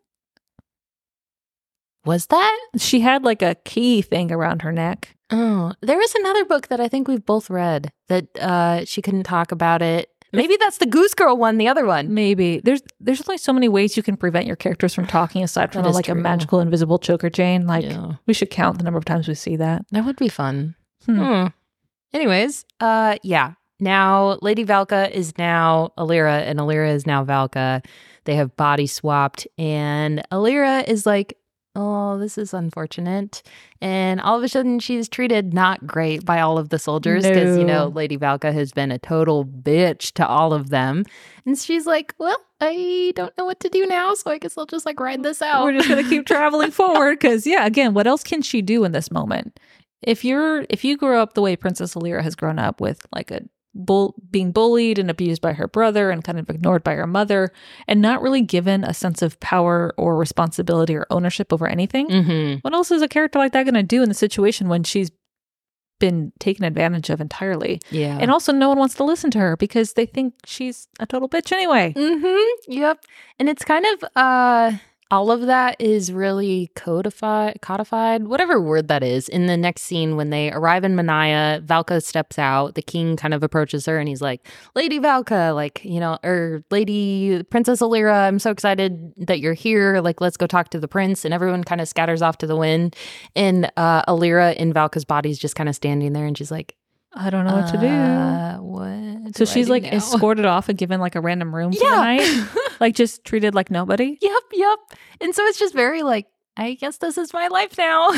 Was that? She had like a key thing around her neck. Oh, there was another book that I think we've both read that uh she couldn't talk about it. Maybe that's the Goose Girl one. The other one. Maybe there's there's only so many ways you can prevent your characters from talking aside from is like a magical invisible choker chain. Like Yeah. we should count the number of times we see that. That would be fun. Hmm. Hmm. Anyways, uh yeah. Now Lady Valka is now Alyrra and Alyrra is now Valka. They have body swapped and Alyrra is like, "Oh, this is unfortunate." And all of a sudden she's treated not great by all of the soldiers because you know Lady Valka has been a total bitch to all of them. And she's like, "Well, I don't know what to do now, so I guess I'll just like ride this out." We're just gonna keep traveling forward because yeah, again, what else can she do in this moment? If you're if you grew up the way Princess Alyrra has grown up with like a bull being bullied and abused by her brother and kind of ignored by her mother and not really given a sense of power or responsibility or ownership over anything, Mhm. what else is a character like that going to do in the situation when she's been taken advantage of entirely? Yeah. And also, no one wants to listen to her because they think she's a total bitch anyway. Mm-hmm. Yep. And it's kind of uh all of that is really codified codified, whatever word that is, in the next scene when they arrive in Menaiya, Valka steps out, the king kind of approaches her and he's like, Lady Valka, like, you know, or Lady Princess Alyrra, I'm so excited that you're here. Like, let's go talk to the prince. And everyone kind of scatters off to the wind. And uh Alyrra in Valka's body is just kind of standing there and she's like, I don't know what to do. Uh, what? So do she's like now? escorted off and given like a random room for the night, Yeah. like just treated like nobody. yep. Yep. And so it's just very like, I guess this is my life now.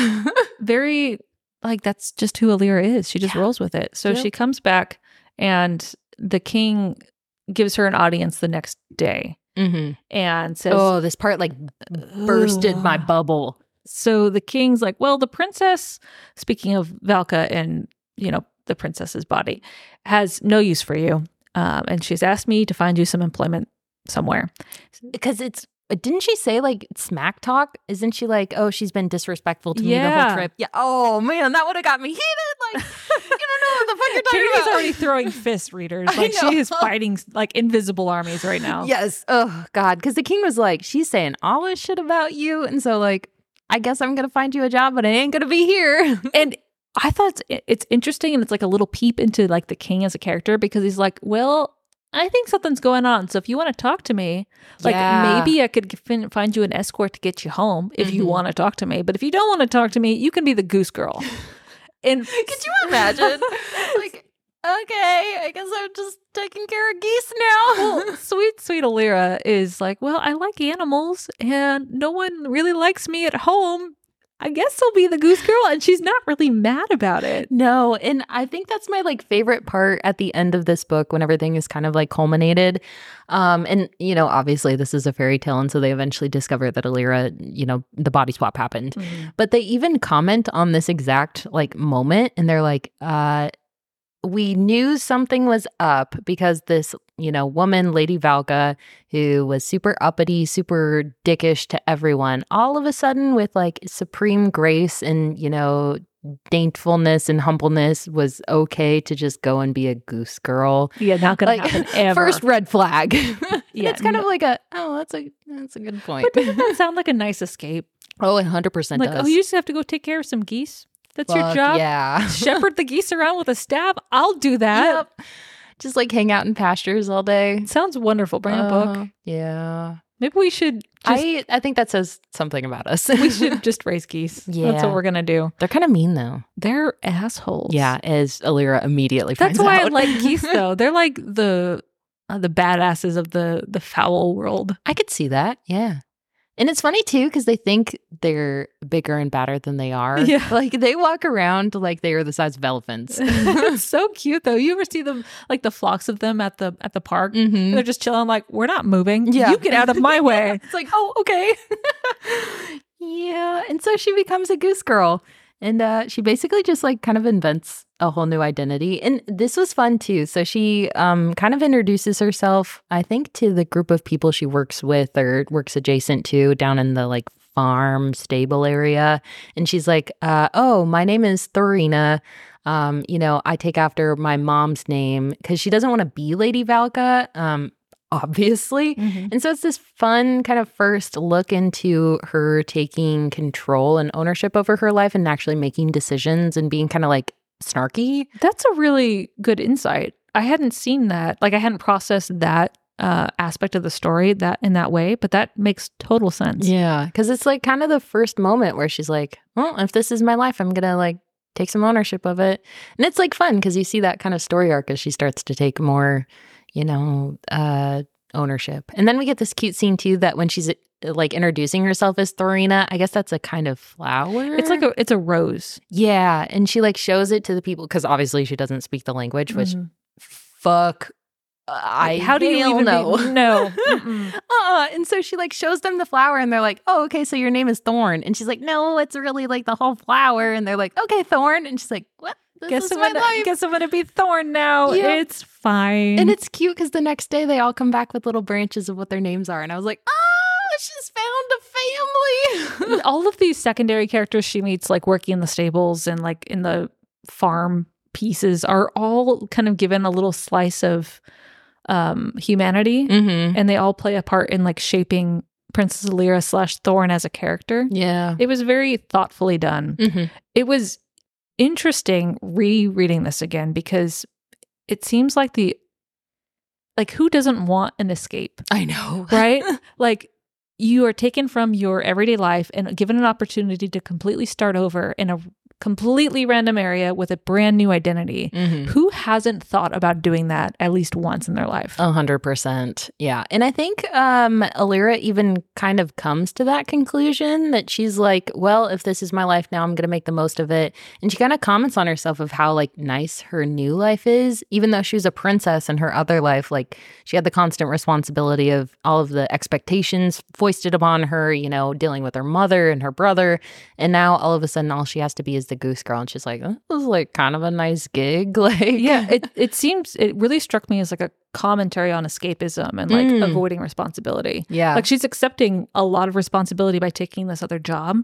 Very like that's just who Alyrra is. She just Yeah. rolls with it. So Yep. she comes back, and the king gives her an audience the next day mm-hmm. and says, Oh, this part like bursted my bubble. So the king's like, well, the princess, speaking of Valka and, you know, the princess's body, has no use for you. Um, and she's asked me to find you some employment somewhere. Because it's, didn't she say like smack talk? Isn't she like, oh, she's been disrespectful to me the Yeah. whole trip? Yeah. Oh, man, that would have got me heated. Like, you don't know what the fuck you're talking Katie's about. already throwing fists, readers. Like she is fighting like invisible armies right now. Yes. Oh God. Because the king was like, she's saying all this shit about you, and so like, I guess I'm gonna find you a job, but I ain't gonna be here. And I thought it's, it's interesting and it's like a little peep into like the king as a character because he's like, well, I think something's going on. So if you want to talk to me, like Yeah. maybe I could fin- find you an escort to get you home if you Mhm. want to talk to me. But if you don't want to talk to me, you can be the goose girl. And Could you imagine? like, okay, I guess I'm just taking care of geese now. well, sweet, sweet Alyrra is like, well, I like animals and no one really likes me at home. I guess I'll be the goose girl. And she's not really mad about it. No, and I think that's my like favorite part at the end of this book when everything is kind of like culminated. Um and you know, obviously this is a fairy tale and so they eventually discover that Alyrra, you know, the body swap happened. But they even comment on this exact like moment and they're like, uh we knew something was up because this, you know, woman, Lady Valka, who was super uppity, super dickish to everyone, all of a sudden with like supreme grace and, you know, daintfulness and humbleness was okay to just go and be a goose girl. Yeah, not gonna Like, happen ever. First red flag. Yeah, it's kind no- of like a oh, that's a that's a good point. But doesn't that sound like a nice escape? oh, it hundred percent Like, oh, does. oh, you just have to go take care of some geese. That's your job. Yeah. Shepherd the geese around with a staff. I'll do that. Yep. Just like hang out in pastures all day. Sounds wonderful. Bring a book. Uh, Yeah. Maybe we should. Just, I I think that says something about us. we should just raise geese. Yeah, That's what we're gonna do. They're kind of mean though. They're assholes. Yeah, as Alyrra immediately That's why I like geese though. They're like the uh, the badasses of the the fowl world. I could see that. Yeah. And it's funny too because they think they're bigger and badder than they are. Yeah. Like they walk around like they are the size of elephants. it's so cute though. You ever see them like the flocks of them at the at the park? Mhm. They're just chilling like we're not moving. Yeah. You get out of my way. It's like, oh, okay. yeah. And so she becomes a goose girl. And uh, she basically just like kind of invents a whole new identity. And this was fun too. So she um, kind of introduces herself, I think, to the group of people she works with or works adjacent to down in the like farm stable area. And she's like, uh, oh, my name is Thorina. Um, you know, I take after my mom's name because she doesn't want to be Lady Valka, um, obviously. And so it's this fun kind of first look into her taking control and ownership over her life and actually making decisions and being kind of like snarky. That's a really good insight. I hadn't seen that. Like I hadn't processed that uh, aspect of the story that in that way, but that makes total sense. Yeah. Cause it's like kind of the first moment where she's like, well, if this is my life, I'm going to like take some ownership of it. And it's like fun because you see that kind of story arc as she starts to take more, you know, uh, ownership. And then we get this cute scene too that when she's like introducing herself as Thorina, I guess that's a kind of flower. It's like a it's a rose. Yeah, and she like shows it to the people because obviously she doesn't speak the language, which Mhm. fuck, uh, I how do you even know? Be, no. Mm-mm. uh, and so she like shows them the flower, and they're like, "Oh, okay, so your name is Thorn," and she's like, "No, it's really like the whole flower," and they're like, "Okay, Thorn," and she's like, "What? This guess is I'm my gonna, life." guess I'm gonna be Thorn now. It's fine. and it's cute because the next day they all come back with little branches of what their names are, and I was like, "Oh, she's found a family." all of these secondary characters she meets, like working in the stables and like in the farm pieces, are all kind of given a little slice of um, humanity, mm-hmm. and they all play a part in like shaping Princess Lyra slash Thorn as a character. Yeah. It was very thoughtfully done. Mm-hmm. It was interesting rereading this again because it seems like the like who doesn't want an escape, I know. right? like you are taken from your everyday life and given an opportunity to completely start over in a completely random area with a brand new identity. Mhm. Who hasn't thought about doing that at least once in their life? A hundred percent. Yeah. And I think um Alyrra even kind of comes to that conclusion that she's like, well, if this is my life now, I'm gonna make the most of it. And she kind of comments on herself of how like nice her new life is, even though she was a princess in her other life, like she had the constant responsibility of all of the expectations foisted upon her, you know, dealing with her mother and her brother. And now all of a sudden all she has to be is the goose girl. And she's like, this is like kind of a nice gig. Like yeah, it it seems it really struck me as like a commentary on escapism and like Mm. avoiding responsibility. Yeah. Like she's accepting a lot of responsibility by taking this other job,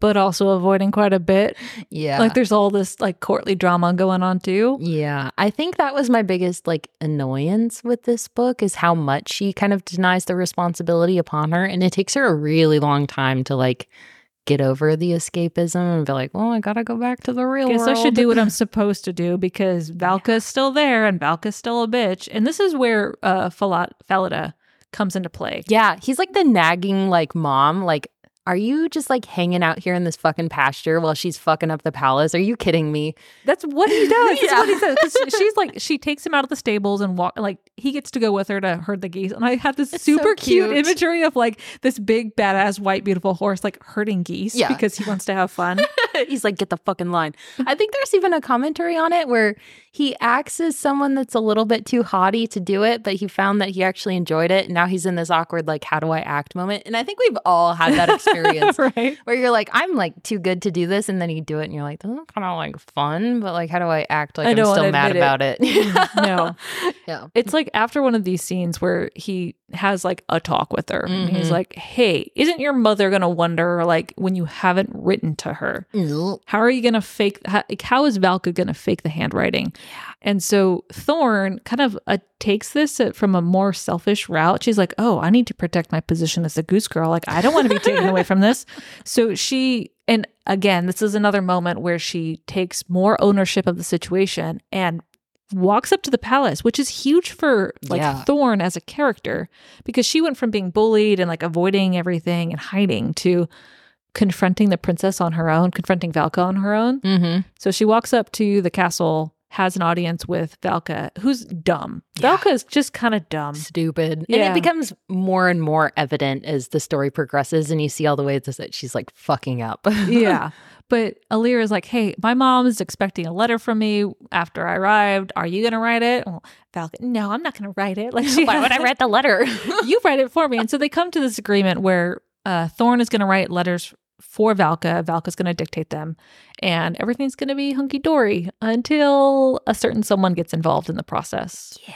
but also avoiding quite a bit. yeah. Like there's all this like courtly drama going on too. Yeah, I think that was my biggest like annoyance with this book is how much she kind of denies the responsibility upon her and it takes her a really long time to like get over the escapism and be like, "Well, I got to go back to the real Guess world." I should do what I'm supposed to do because Valka's still there and Valka's still a bitch. And this is where uh Falat Falada comes into play. Yeah, he's like the nagging like mom like are you just like hanging out here in this fucking pasture while she's fucking up the palace? Are you kidding me? That's what he does. That's what he says. she's like, she takes him out of the stables and walk. Like he gets to go with her to herd the geese. And I have this It's so super cute. cute. imagery of like this big badass white beautiful horse like herding geese Yeah. because he wants to have fun. He's like, get the fucking line. I think there's even a commentary on it where he acts as someone that's a little bit too haughty to do it, but he found that he actually enjoyed it. And now he's in this awkward, like, how do I act moment? And I think we've all had that experience right. where you're like, I'm like too good to do this. And then you do it and you're like, this is kind of like fun, but like, how do I act like I I'm still mad it. about it? No. yeah. It's like after one of these scenes where he has like a talk with her. And he's like, Hey, isn't your mother gonna wonder like when you haven't written to her? How are you going to fake? How, like, how is Valka going to fake the handwriting? And so Thorn kind of uh, takes this from a more selfish route. She's like, "Oh, I need to protect my position as a goose girl. Like, I don't want to be taken away from this." So she, and again, this is another moment where she takes more ownership of the situation and walks up to the palace, which is huge for like Yeah. Thorn as a character because she went from being bullied and like avoiding everything and hiding to confronting the princess on her own, confronting Valka on her own. Mm-hmm. So she walks up to the castle, has an audience with Valka, who's dumb. Yeah. Valka is just kind of dumb. Stupid. And it becomes more and more evident as the story progresses and you see all the ways that she's like fucking up. yeah. But Alir is like, hey, my mom is expecting a letter from me after I arrived. Are you going to write it? Well, Valka, no, I'm not going to write it. Like, Why would I write the letter? you write it for me. And so they come to this agreement where uh, Thorn is going to write letters for Valka. Valka's going to dictate them, and everything's going to be hunky dory until a certain someone gets involved in the process. Yeah.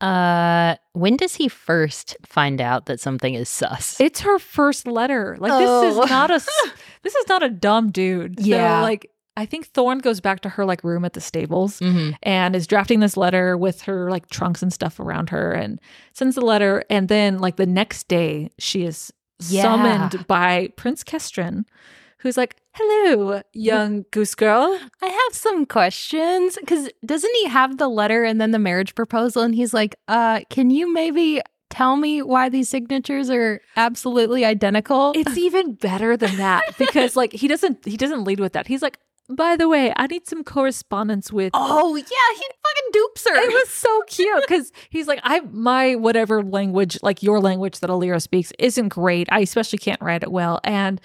Yeah. Uh when does he first find out that something is sus? It's her first letter. Like this Oh. is not a this is not a dumb dude. So, Yeah. like I think Thorn goes back to her like room at the stables Mhm. and is drafting this letter with her like trunks and stuff around her and sends the letter and then like the next day she is Yeah. summoned by Prince Kestrin who's like, "Hello, young goose girl." I have some questions cuz doesn't he have the letter and then the marriage proposal and he's like, "Uh, can you maybe tell me why these signatures are absolutely identical?" It's even better than that because like he doesn't he doesn't lead with that. He's like, "By the way, I need some correspondence with oh, yeah, he fucking dupes her. It was so cute because he's like, I my whatever language, like your language that Alyrra speaks, isn't great. I especially can't write it well, and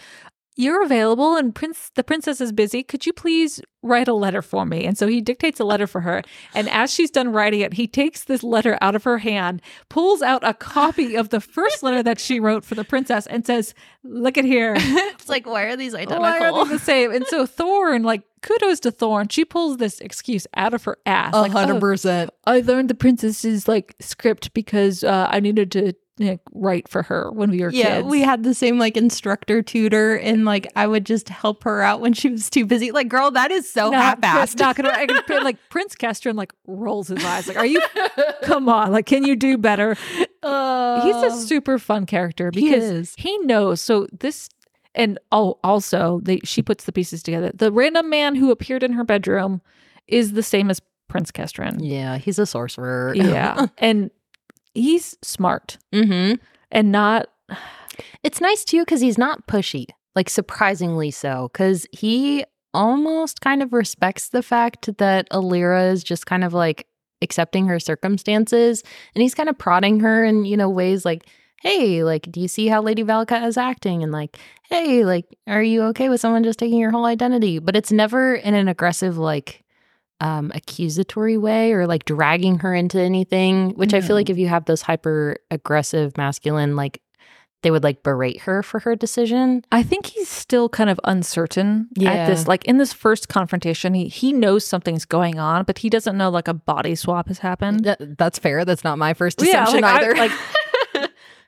you're available, and Prince the princess is busy. Could you please write a letter for me? And so he dictates a letter for her, and as she's done writing it, he takes this letter out of her hand, pulls out a copy of the first letter that she wrote for the princess, and says, "Look at here." it's like, why are these identical? Why are they the same? And so Thorn, like, kudos to Thorn. She pulls this excuse out of her ass. A like, hundred "Oh, percent. I learned the princess's like script because uh, I needed to know, write for her when we were Yeah, kids. we had the same like instructor tutor, and like I would just help her out when she was too busy. Like, girl, that is so not, half-assed. not gonna I can- like Prince Kestrin like rolls his eyes like, "Are you? Come on, like, can you do better?" Uh, He's a super fun character he because is. he knows. So this. And oh, also, they, she puts the pieces together. The random man who appeared in her bedroom is the same as Prince Kestrin. yeah, he's a sorcerer. Yeah. and he's smart mm-hmm. and not It's nice too because he's not pushy. like surprisingly so, because he almost kind of respects the fact that Alyrra is just kind of like accepting her circumstances, and he's kind of prodding her in you know ways like. Hey, like, do you see how Lady Valka is acting? And like, hey, like, are you okay with someone just taking your whole identity? But it's never in an aggressive, like, um, accusatory way or like dragging her into anything, which I feel like if you have those hyper aggressive masculine, like they would like berate her for her decision. I think he's still kind of uncertain at this. Like in this first confrontation, he he knows something's going on, but he doesn't know like a body swap has happened. That, that's fair. That's not my first Yeah, assumption like, I- either. like-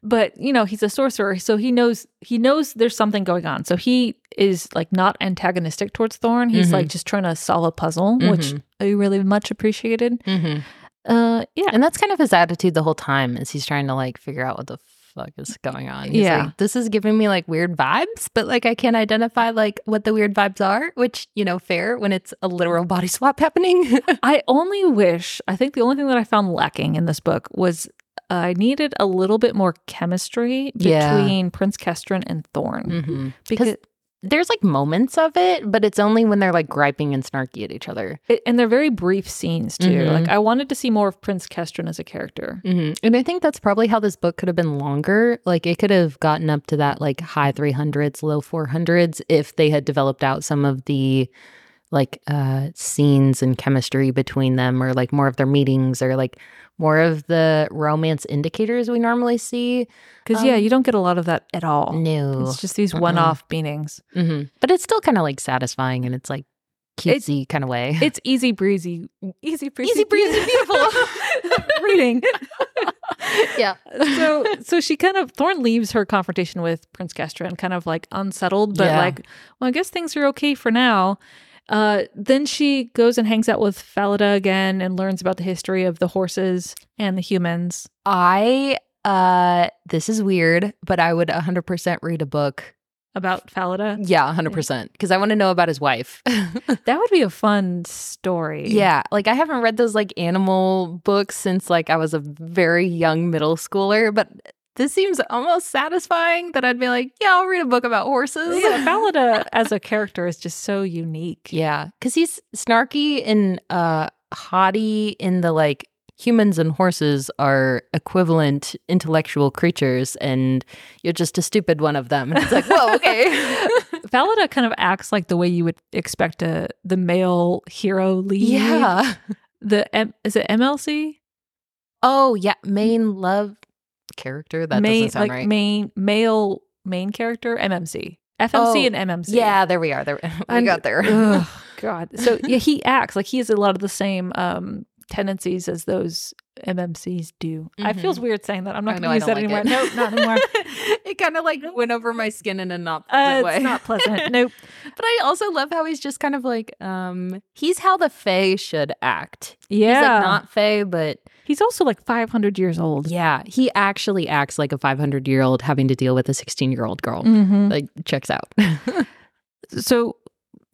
But you know, he's a sorcerer, so he knows he knows there's something going on. So he is like not antagonistic towards Thorn. He's Mhm. like just trying to solve a puzzle, which Mhm. I really much appreciated. Mhm. Uh, yeah, And that's kind of his attitude the whole time is he's trying to like figure out what the fuck is going on. He's Yeah. like, this is giving me like weird vibes, but like I can't identify like what the weird vibes are, which, you know, fair when it's a literal body swap happening. I only wish, I think the only thing that I found lacking in this book was I needed a little bit more chemistry Yeah. between Prince Kestrin and Thorn. mm-hmm. Because there's like moments of it, but it's only when they're like griping and snarky at each other. it, and they're very brief scenes too. Mhm. Like I wanted to see more of Prince Kestrin as a character. Mm-hmm. And I think that's probably how this book could have been longer. Like it could have gotten up to that like high 300s, low 400s if they had developed out some of the like uh scenes and chemistry between them or like more of their meetings or like more of the romance indicators we normally see. Because yeah, Um, you don't get a lot of that at all. No. It's just these Mm-mm. one-off meetings. hmm But it's still kind of like satisfying and it's like cutesy kind of way. It's easy breezy, easy breezy, Easy breezy, beautiful. reading. yeah. so so she kind of Thorn leaves her confrontation with Prince Kestrin kind of like unsettled, but Yeah. like, well, I guess things are okay for now. Uh, then she goes and hangs out with Falada again and learns about the history of the horses and the humans. I uh this is weird, but I would 100% read a book. About Falada. Yeah, 100% because I want to know about his wife. That would be a fun story. yeah, like I haven't read those like animal books since like I was a very young middle schooler, but this seems almost satisfying that I'd be like, yeah, I'll read a book about horses. Yeah, Falada as a character is just so unique. Yeah, because he's snarky and uh haughty in the like humans and horses are equivalent intellectual creatures, and you're just a stupid one of them. And it's like, whoa, okay. Falada kind of acts like the way you would expect a the male hero lead. yeah. The M- is it MLC? Oh yeah, main love character. That main doesn't sound like right. main male main character MMC. FMC Oh, and MMC. yeah, there we are. There we And- got there. Ugh, God. So yeah, he acts like he has a lot of the same um tendencies as those MMCs do. I Mhm. feels weird saying that. I'm not going to use that like anymore. it. Nope, not anymore. it kind of like went over my skin in a not Uh, pleasant way. it's not pleasant. Nope. But I also love how he's just kind of like, um, he's how the Fae should act. Yeah. He's like not Fae, but He's also like 500 years old. yeah, he actually acts like a 500 year old having to deal with a 16 year old girl. Mhm. Like, checks out. So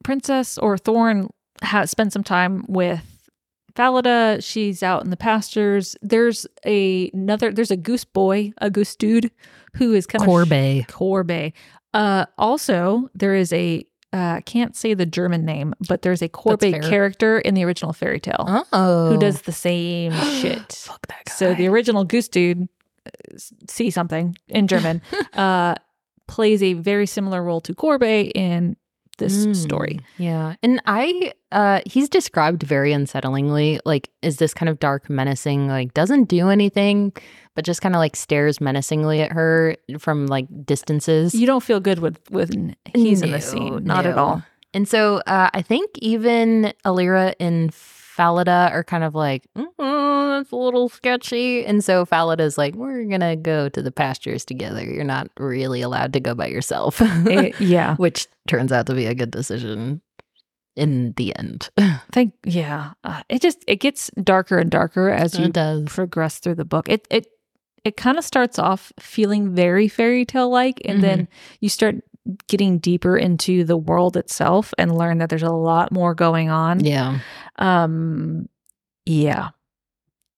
Princess or Thorn has spent some time with Falada. She's out in the pastures. There's a another. There's a goose boy, a goose dude, who is kind of Corbet. Corbe. Uh, also, there is a uh, I can't say the German name, but there's a Corbe character in the original fairy tale Oh. who does the same shit. Fuck that guy. So the original goose dude, uh, see something in German, uh, plays a very similar role to Corbe in this Mm, story. Yeah. And I uh he's described very unsettlingly. Like, is this kind of dark, menacing, like doesn't do anything, but just kind of like stares menacingly at her from like distances. You don't feel good with with he's in the scene, not at all. And so uh I think even Alyrra and Falada are kind of like, oh, that's a little sketchy. And so Falada's like, we're gonna go to the pastures together. You're not really allowed to go by yourself. It- yeah, Which turns out to be a good decision in the end. think yeah. Uh, it just it gets darker and darker as you does. progress through the book. It it it kind of starts off feeling very fairy tale like, and then mm-hmm. you start getting deeper into the world itself and learn that there's a lot more going on. Yeah. Um, yeah.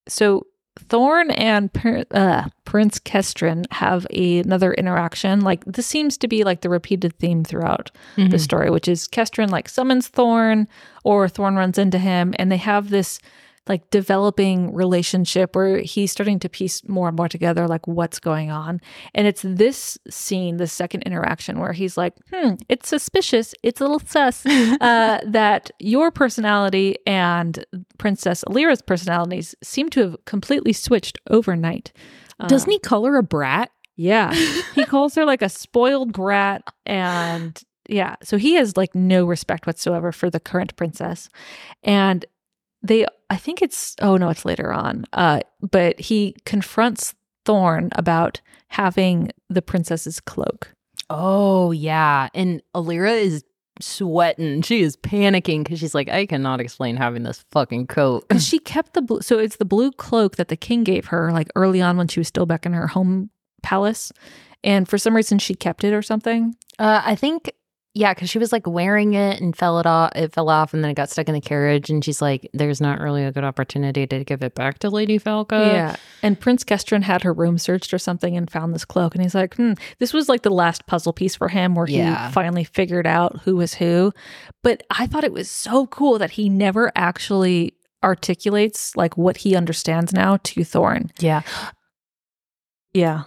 So Thorn and uh, Prince Kestrin have a, another interaction. Like this seems to be like the repeated theme throughout Mm-hmm. the story, which is Kestrin like summons Thorn, or Thorn runs into him, and they have this like developing relationship where he's starting to piece more and more together, like what's going on. And it's this scene, the second interaction, where he's like, "Hmm, it's suspicious. It's a little sus uh, that your personality and Princess Alyrra's personalities seem to have completely switched overnight." Uh, Doesn't he call her a brat? yeah. he calls her like a spoiled brat and yeah, so he has like no respect whatsoever for the current princess. And they I think it's oh no, it's later on. Uh but he confronts Thorn about having the princess's cloak. Oh yeah, and Alyrra is sweating. She is panicking because she's like, I cannot explain having this fucking coat. She kept the blue so it's the blue cloak that the king gave her like early on when she was still back in her home palace. And for some reason she kept it or something. Uh, I think yeah, because she was like wearing it and fell it off. It fell off, and then it got stuck in the carriage. And she's like, "There's not really a good opportunity to give it back to Lady Falco." Yeah. And Prince Kestrin had her room searched or something and found this cloak. And he's like, hmm, this was like the last puzzle piece for him where Yeah. he finally figured out who was who. But I thought it was so cool that he never actually articulates like what he understands now to Thorn. yeah. Yeah.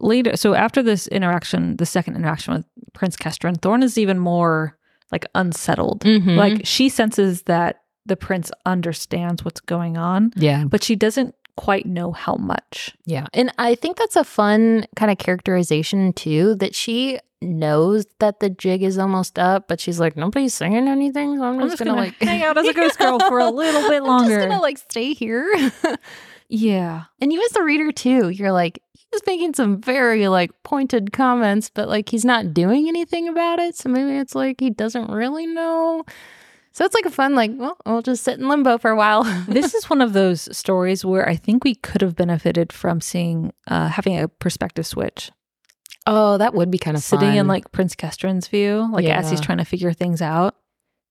Later, so after this interaction, the second interaction with Prince Kestrin, Thorn is even more like unsettled. Mhm. Like she senses that the prince understands what's going on, yeah, but she doesn't quite know how much. yeah, and I think that's a fun kind of characterization too. That she knows that the jig is almost up, but she's like, nobody's saying anything. So I'm, I'm just, gonna, like hang out as a ghost girl for a little bit longer. I'm just gonna like stay here. yeah. And you as the reader too, you're like, he's making some very like pointed comments, but like he's not doing anything about it. So maybe it's like he doesn't really know. So it's like a fun, like, well, we'll just sit in limbo for a while. this is one of those stories where I think we could have benefited from seeing uh, having a perspective switch. oh, that would be kind of Sitting fun. in like Prince Kestrin's view, like as he's trying to figure things out.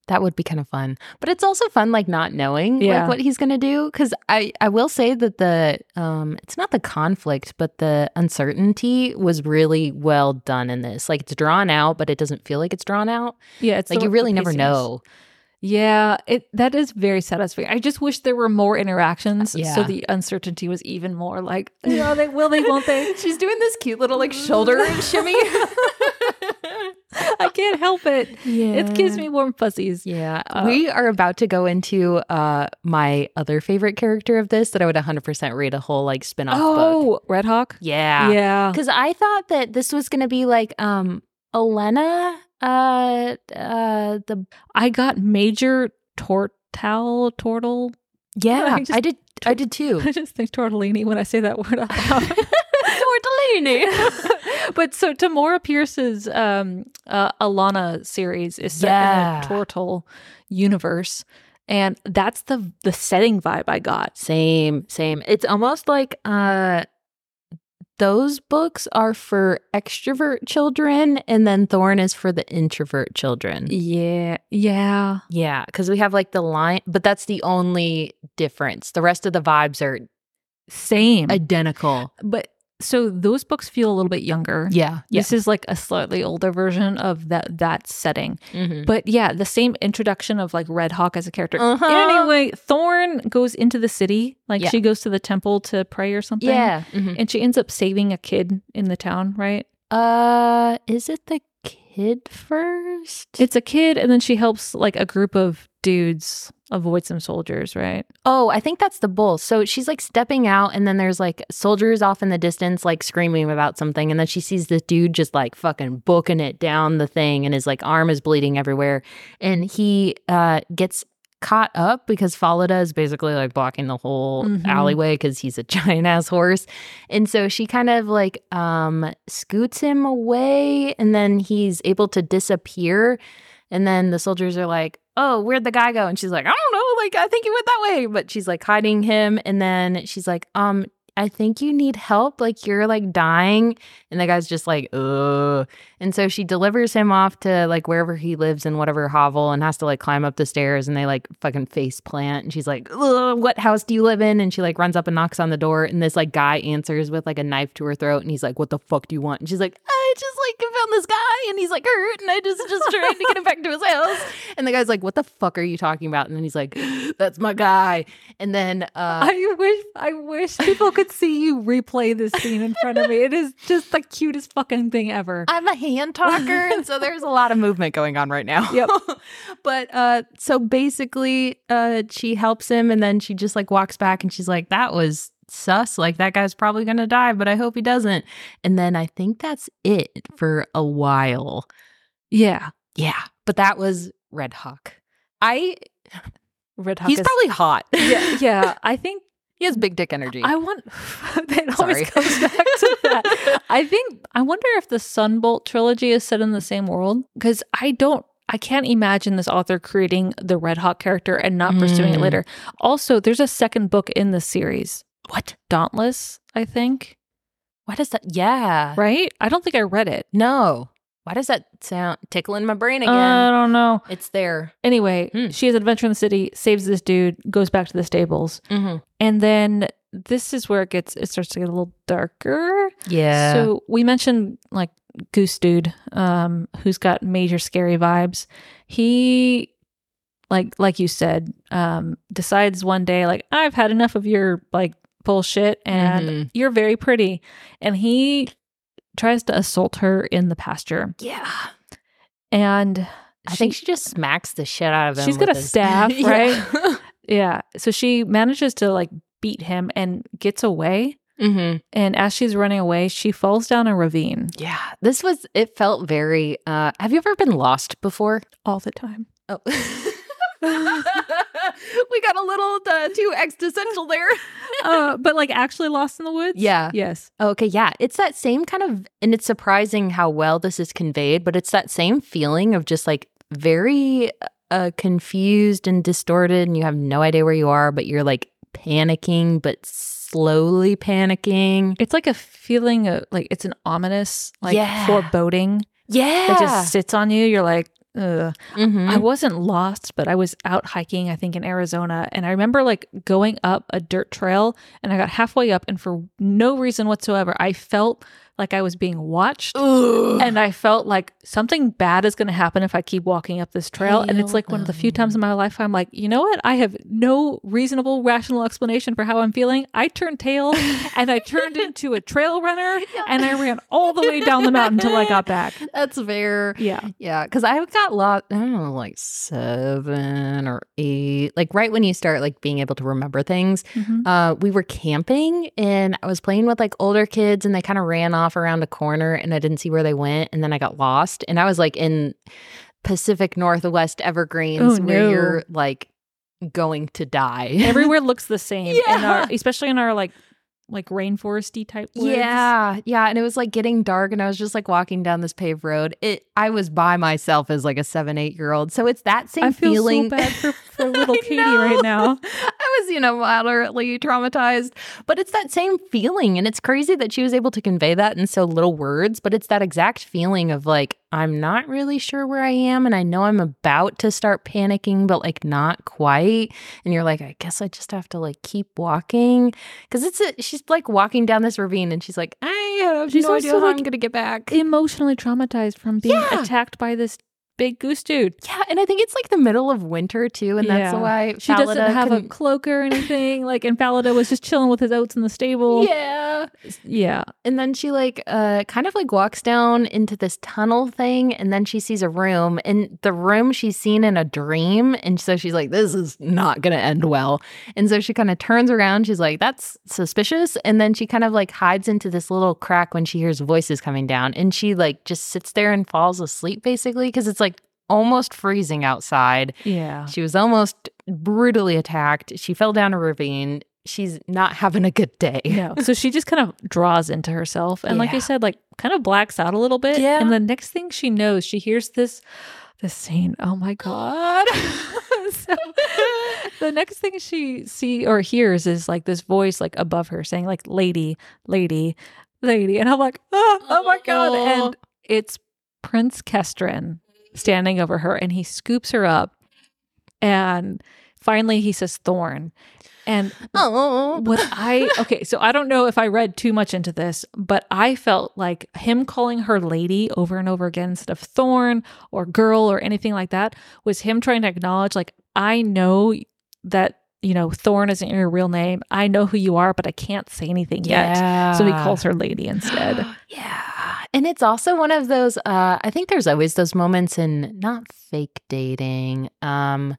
That would be kind of fun. But it's also fun, like not knowing Yeah. like what he's gonna do. Because I, I will say that the, um, it's not the conflict, but the uncertainty was really well done in this. Like it's drawn out, but it doesn't feel like it's drawn out. Yeah, it's like the- you really never know. Yeah, it that is very satisfying. I just wish there were more interactions, yeah. so the uncertainty was even more like, you know, they will they, won't they? She's doing this cute little like shoulder shimmy. I can't help it. yeah. It gives me warm fuzzies. Yeah. Uh, we are about to go into uh my other favorite character of this that I would 100% rate a whole like spin-off book. Oh, Red Hawk. Yeah. Yeah. Cuz I thought that this was going to be like um Elena uh uh the I got Major Tortall Tortall. yeah, I just- I did I did too. I just think tortellini when I say that word out loud. Tortellini. but so Tamora Pierce's um, uh, Alanna series is set Yeah. in a Tortall universe, and that's the the setting vibe I got. Same, same. It's almost like uh those books are for extrovert children and then Thorn is for the introvert children. Yeah, yeah. Yeah, because we have like the line, but that's the only difference. The rest of the vibes are Same. identical. but so those books feel a little bit younger. Yeah. This is like a slightly older version of that that setting. Mhm. But yeah, the same introduction of like Red Hawk as a character. Uh-huh. Anyway, Thorn goes into the city. Like Yeah. she goes to the temple to pray or something. Yeah. mhm. And she ends up saving a kid in the town, right? Uh, is it the kid first? It's a kid, and then she helps like a group of dudes avoid some soldiers, right? oh, I think that's the bull. So she's like stepping out, and then there's like soldiers off in the distance, like screaming about something. And then she sees this dude just like fucking booking it down the thing, and his like arm is bleeding everywhere. And he uh gets caught up because Falada is basically like blocking the whole Mhm. alleyway because he's a giant ass horse. And so she kind of like um scoots him away and then he's able to disappear. And then the soldiers are like, Oh, where'd the guy go? And she's like, I don't know. Like, I think he went that way. But she's like hiding him. And then she's like, Um, I think you need help. Like you're like dying. And the guy's just like, ugh. And so she delivers him off to like wherever he lives in whatever hovel and has to like climb up the stairs and they like fucking face plant. And she's like, ugh, what house do you live in? And she like runs up and knocks on the door. And this like guy answers with like a knife to her throat. And he's like, what the fuck do you want? And she's like, I just like found this guy and he's like hurt. And I just just trying to get him back to his house. And the guy's like, what the fuck are you talking about? And then he's like, that's my guy. And then, uh, I wish I wish people could see you replay this scene in front of me. It is just the cutest fucking thing ever. I'm a hand talker, and so there's a lot of movement going on right now. Yep. but uh so basically uh she helps him and then she just like walks back and she's like, that was sus. Like that guy's probably gonna die, but I hope he doesn't. And then I think that's it for a while. Yeah. Yeah. But that was Red Hawk. I Red Hawk he's is- probably hot. yeah, yeah. I think he has big dick energy. I want it Sorry. always comes back to that. I think I wonder if the Sunbolt trilogy is set in the same world because I don't I can't imagine this author creating the Red Hawk character and not pursuing it Mm. later. Also, there's a second book in the series, what? Dauntless, I think, Why does that yeah. right? I don't think I read it. No. Why does that sound tickle in my brain again? I don't know. it's there. Anyway, Hmm. she has adventure in the city, saves this dude, goes back to the stables, Mm-hmm. and then this is where it gets it starts to get a little darker. Yeah. So we mentioned like Goose Dude, um, who's got major scary vibes. He, like like you said, um, decides one day like I've had enough of your like bullshit, and Mhm. you're very pretty, and he tries to assault her in the pasture, yeah. and I think she just smacks the shit out of him. She's got a his- staff, Yeah. right? yeah, so she manages to like beat him and gets away. mm-hmm. And as she's running away, she falls down a ravine Yeah. This was. It felt very. uh Have you ever been lost before? all the time. Oh. we got a little uh, too existential there. uh, but like actually lost in the woods? Yeah. Yes. Okay, yeah. It's that same kind of and it's surprising how well this is conveyed, but it's that same feeling of just like very uh confused and distorted and you have no idea where you are, but you're like panicking but slowly panicking. It's like a feeling of like it's an ominous, like Yeah. foreboding Yeah. that just sits on you. You're like, ugh. Mhm. I wasn't lost, but I was out hiking, I think in Arizona. And I remember like going up a dirt trail and I got halfway up, and for no reason whatsoever, I felt like I was being watched. Ugh. And I felt like something bad is going to happen if I keep walking up this trail. And it's like one of the few times in my life I'm like, you know what? I have no reasonable, rational explanation for how I'm feeling. I turned tail and I turned into a trail runner and I ran all the way down the mountain until I got back. That's fair. Yeah. Yeah, because I got lost. I don't know, like seven or eight. Like right when you start like being able to remember things. Mhm. Uh, we were camping and I was playing with like older kids, and they kind of ran off around a corner, and I didn't see where they went, and then I got lost, and I was like in Pacific Northwest Evergreens Oh, where no. you're like going to die. Everywhere looks the same. In Yeah. our, especially in our like like rainforesty type woods. Yeah, yeah, and it was like getting dark, and I was just like walking down this paved road. It, I was by myself as like a seven, eight year old, so it's that same I feel feeling. so bad for, for little Katie right now. I was, you know, moderately traumatized, but it's that same feeling, and it's crazy that she was able to convey that in so little words. But it's that exact feeling of like I'm not really sure where I am, and I know I'm about to start panicking, but like not quite. And you're like, I guess I just have to like keep walking because it's a, she's like walking down this ravine, and she's like, I have She's no idea how I'm gonna get back. Emotionally traumatized from being Yeah. attacked by this big goose dude. yeah, and I think it's like the middle of winter too, and that's Yeah. why She doesn't have a cloak or anything. like, and Falada was just chilling with his oats in the stable. yeah. Yeah. And then she like uh kind of like walks down into this tunnel thing and then she sees a room and the room she's seen in a dream and so she's like this is not going to end well. And so she kind of turns around she's like that's suspicious and then she kind of like hides into this little crack when she hears voices coming down and she like just sits there and falls asleep basically cuz it's like almost freezing outside. Yeah. She was almost brutally attacked. She fell down a ravine. She's not having a good day. No. So she just kind of draws into herself. And like Yeah. you said, like kind of blacks out a little bit. Yeah. And the next thing she knows, she hears this this scene. Oh my God. so the next thing she see or hears is like this voice like above her saying like lady, lady, lady. And I'm like, oh, oh my God. Oh. And it's Prince Kestrin standing over her and he scoops her up and finally he says Thorn. And Oh, what I okay, so I don't know if I read too much into this, but I felt like him calling her lady over and over again instead of thorn or girl or anything like that was him trying to acknowledge like I know that you know thorn isn't your real name. I know who you are, but I can't say anything yet. So he calls her lady instead. Yeah. And it's also one of those uh I think there's always those moments in not fake dating, um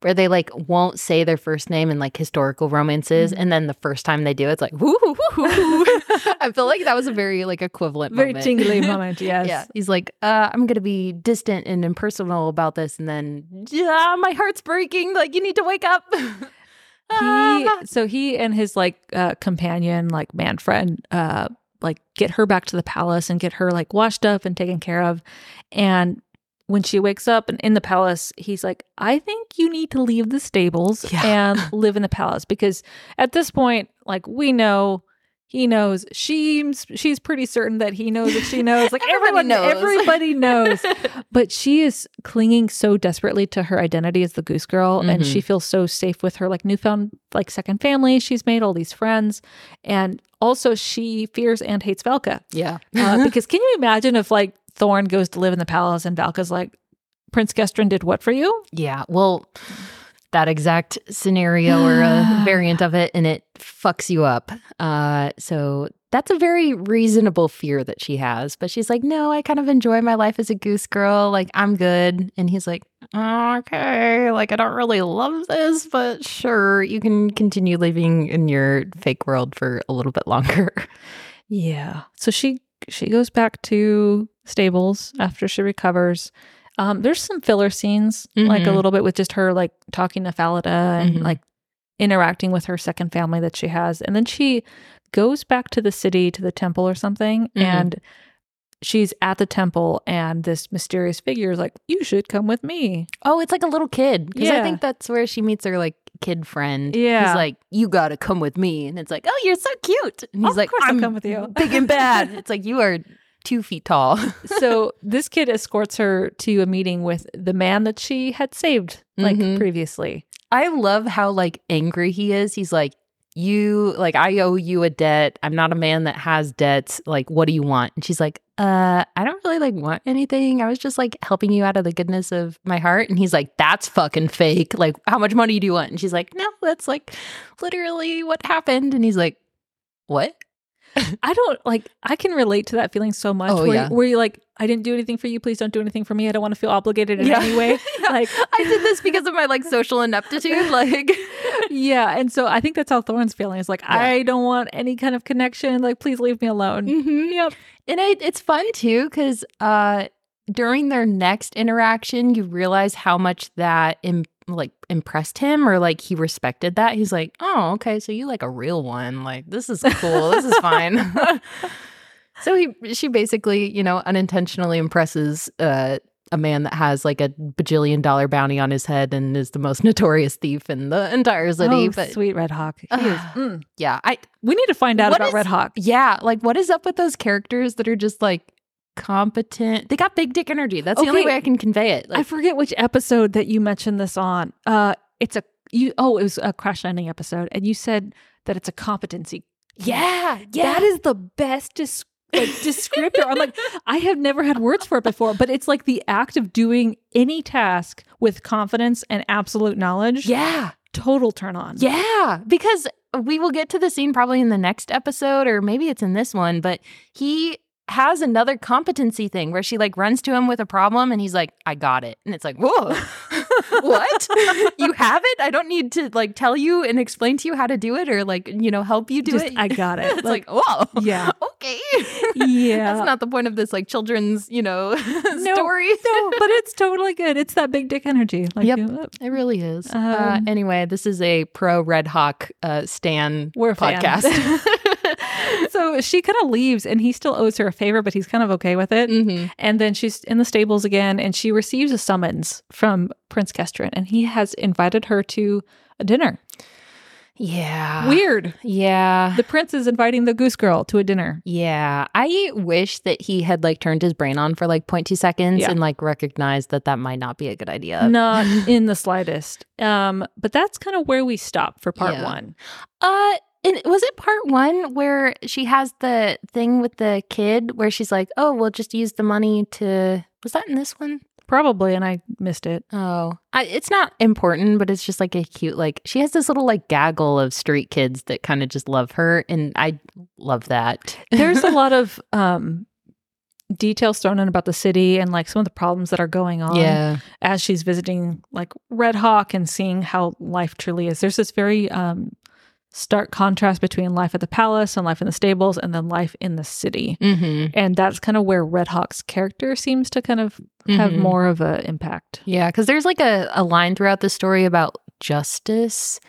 where they like won't say their first name in like historical romances Mhm. and then the first time they do it's like. I feel like that was a very like equivalent Very moment. tingly moment, yes. Yeah. He's like, uh, I'm gonna be distant and impersonal about this and then yeah, my heart's breaking. Like you need to wake up. he Ah. so he and his like uh companion like man friend uh like get her back to the palace and get her like washed up and taken care of and when she wakes up and in the palace he's like i think you need to leave the stables Yeah. and live in the palace because at this point like we know he knows. She's she's pretty certain that he knows that she knows. Like Everybody everyone knows. everybody knows. But she is clinging so desperately to her identity as the goose girl and Mhm. she feels so safe with her like newfound like second family she's made all these friends. And also she fears and hates valka. Yeah. uh, because can you imagine if like thorn goes to live in the palace and valka's like prince Kestrin did what for you? Yeah, well, that exact scenario or a variant of it, and it fucks you up. Uh, so that's a very reasonable fear that she has. But she's like, no, I kind of enjoy my life as a goose girl. Like, I'm good. And he's like, okay, like, I don't really love this, but sure, you can continue living in your fake world for a little bit longer. yeah so she she goes back to stables after she recovers um there's some filler scenes like a Mhm. little bit with just her like talking to falada and Mhm. like interacting with her second family that she has and then she goes back to the city to the temple or something Mhm. and she's at the temple and this mysterious figure is like you should come with me Oh, it's like a little kid. Because I think that's where she meets her like kid friend. Yeah. He's like, you gotta come with me. And it's like, oh, you're so cute. And he's Of like, course I'll I'm come with you." Big and bad. it's like you are two feet tall. so this kid escorts her to a meeting with the man that she had saved like Mhm. previously I love how like angry he is. He's like, you like I owe you a debt. I'm not a man that has debts. Like, what do you want? And she's like, uh, I don't really like want anything. I was just like helping you out of the goodness of my heart. And he's like, that's fucking fake. Like, how much money do you want? And she's like, no, that's like literally what happened. And he's like, what? I don't like. I can relate to that feeling so much. Oh, where, yeah. where you're like, I didn't do anything for you. Please don't do anything for me. I don't want to feel obligated in any way. Yeah. Like, I did this because of my like social ineptitude. Like, yeah. And so I think that's how Thorn's feeling. Is like, Yeah. I don't want any kind of connection. Like, please leave me alone. Mm-hmm. Yep. And it, it's fun too because uh, during their next interaction, you realize how much that Im- like impressed him or like he respected that. He's like, oh, okay, so you like a real one. Like this is cool. this is fine. so he she basically you know unintentionally impresses uh, a man that has like a bajillion dollar bounty on his head and is the most notorious thief in the entire city. Oh, but sweet Red Hawk. He is, mm. yeah, I We need to find out about is- Red Hawk. yeah, like what is up with those characters that are just like competent? They got big dick energy. That's the only way I can convey it. I forget which episode that you mentioned this on. Uh, it's a you. Oh, it was a crash landing episode, and you said that it's a competency. yeah, yeah. That is the best dis- like, descriptor. I'm like, I have never had words for it before, but it's like the act of doing any task with confidence and absolute knowledge. yeah, Total turn on. yeah. Because we will get to the scene probably in the next episode, or maybe it's in this one. But he has another competency thing where she like runs to him with a problem, and he's like, "I got it," and it's like, "Whoa." what? you have it? I don't need to like tell you and explain to you how to do it or like, you know, help you do Just, it. I got it. it's like, whoa. Yeah. Okay. yeah. That's not the point of this like children's, you know, No, story. no, but it's totally good. It's that big dick energy. Like, Yep. uh, It really is. uh, Um, anyway, this is a pro Red Hawk uh, Stan We're podcast. so she kind of leaves and he still owes her a favor, but he's kind of okay with it. Mm-hmm. And then she's in the stables again and she receives a summons from Prince Kestrin and he has invited her to a dinner. Yeah. Weird. Yeah. The prince is inviting the goose girl to a dinner. Yeah. I wish that he had like turned his brain on for like 0.2 seconds Yeah. and like recognized that that might not be a good idea. Not in the slightest. Um, but that's kind of where we stop for part Yeah. one. Uh, and was it part one where she has the thing with the kid where she's like, oh, we'll just use the money to. Was that in this one? Probably, and I missed it. Oh, I, it's not important, but it's just like a cute, like, she has this little like gaggle of street kids that kind of just love her. And I love that. There's a lot of um details thrown in about the city and like some of the problems that are going on yeah. as she's visiting like Red Hawk and seeing how life truly is. There's this very um stark contrast between life at the palace and life in the stables and then life in the city. Mm-hmm. And that's kind of where Red Hawk's character seems to kind of have Mhm. more of an impact. Yeah, because there's like a, a line throughout the story about justice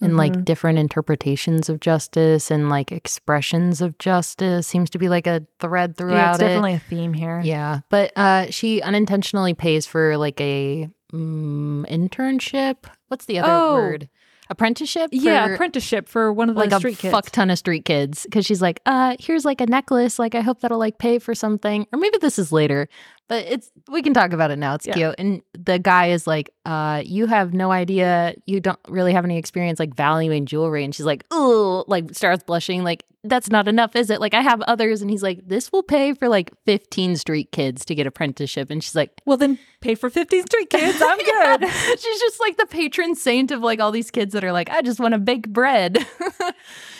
and like Mhm. different interpretations of justice and like expressions of justice seems to be like a thread throughout Yeah, it's it. definitely a theme here. Yeah, but uh, she unintentionally pays for like a mm, internship. What's the other Oh. word? Apprenticeship. Yeah, for, apprenticeship for one of the like a street kids. fuck ton of street kids because she's like, uh, here's like a necklace. Like I hope that'll like pay for something, or maybe this is later. But it's we can talk about it now. It's Yeah. cute. And the guy is like, uh, you have no idea. You don't really have any experience like valuing jewelry. And she's like, oh, like starts blushing. Like that's not enough, is it? Like I have others. And he's like, this will pay for like 15 street kids to get apprenticeship. And she's like, Well, then pay for 15 street kids. I'm Yeah. good. She's just like the patron saint of like all these kids that are like, I just want to bake bread.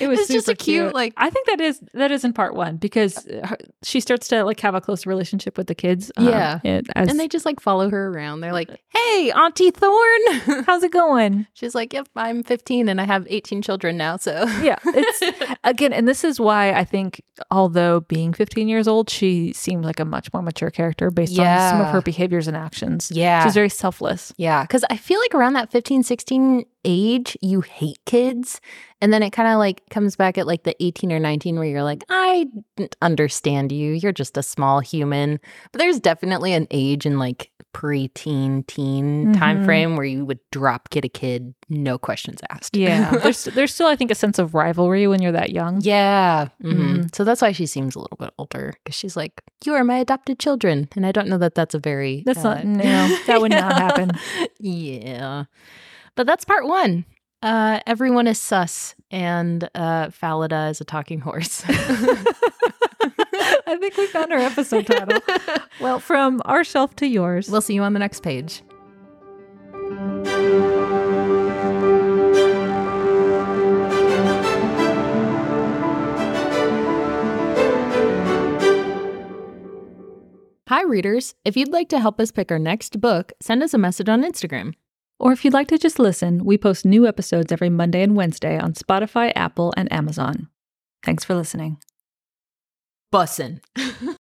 It was just a cute, like- I think that is that is in part one because uh, her, she starts to like have a close relationship with the kids. Um, yeah. it- as, and they just like follow her around. They're like, "Hey, Auntie Thorn." how's it going? She's like, "Yep, I'm 15 and I have 18 children now." So Yeah, it's again, and this is why I think, although being 15 years old, she seemed like a much more mature character based on some of her behaviors and actions. yeah, She's very selfless. yeah. Because I feel like around that 15, 16 age, you hate kids, and then it kind of like comes back at like the 18 or 19 where you're like, "I understand you. You're just a small human." But there's definitely an age in like pre-teen, teen time Mhm. frame where you would drop kid a kid, no questions asked. Yeah, there's there's still I think a sense of rivalry when you're that young. Yeah. mhm. Mhm. So that's why she seems a little bit older because she's like, You are my adopted children. And I don't know that that's a very. That's uh, not no, that would not happen. yeah. But that's part one. Uh, everyone is sus, and uh, Falada is a talking horse. I think we found our episode title. Well, from our shelf to yours. we'll see you on the next page. Hi, readers. If you'd like to help us pick our next book, send us a message on Instagram. Or if you'd like to just listen, we post new episodes every Monday and Wednesday on Spotify, Apple, and Amazon. Thanks for listening. Bussin'.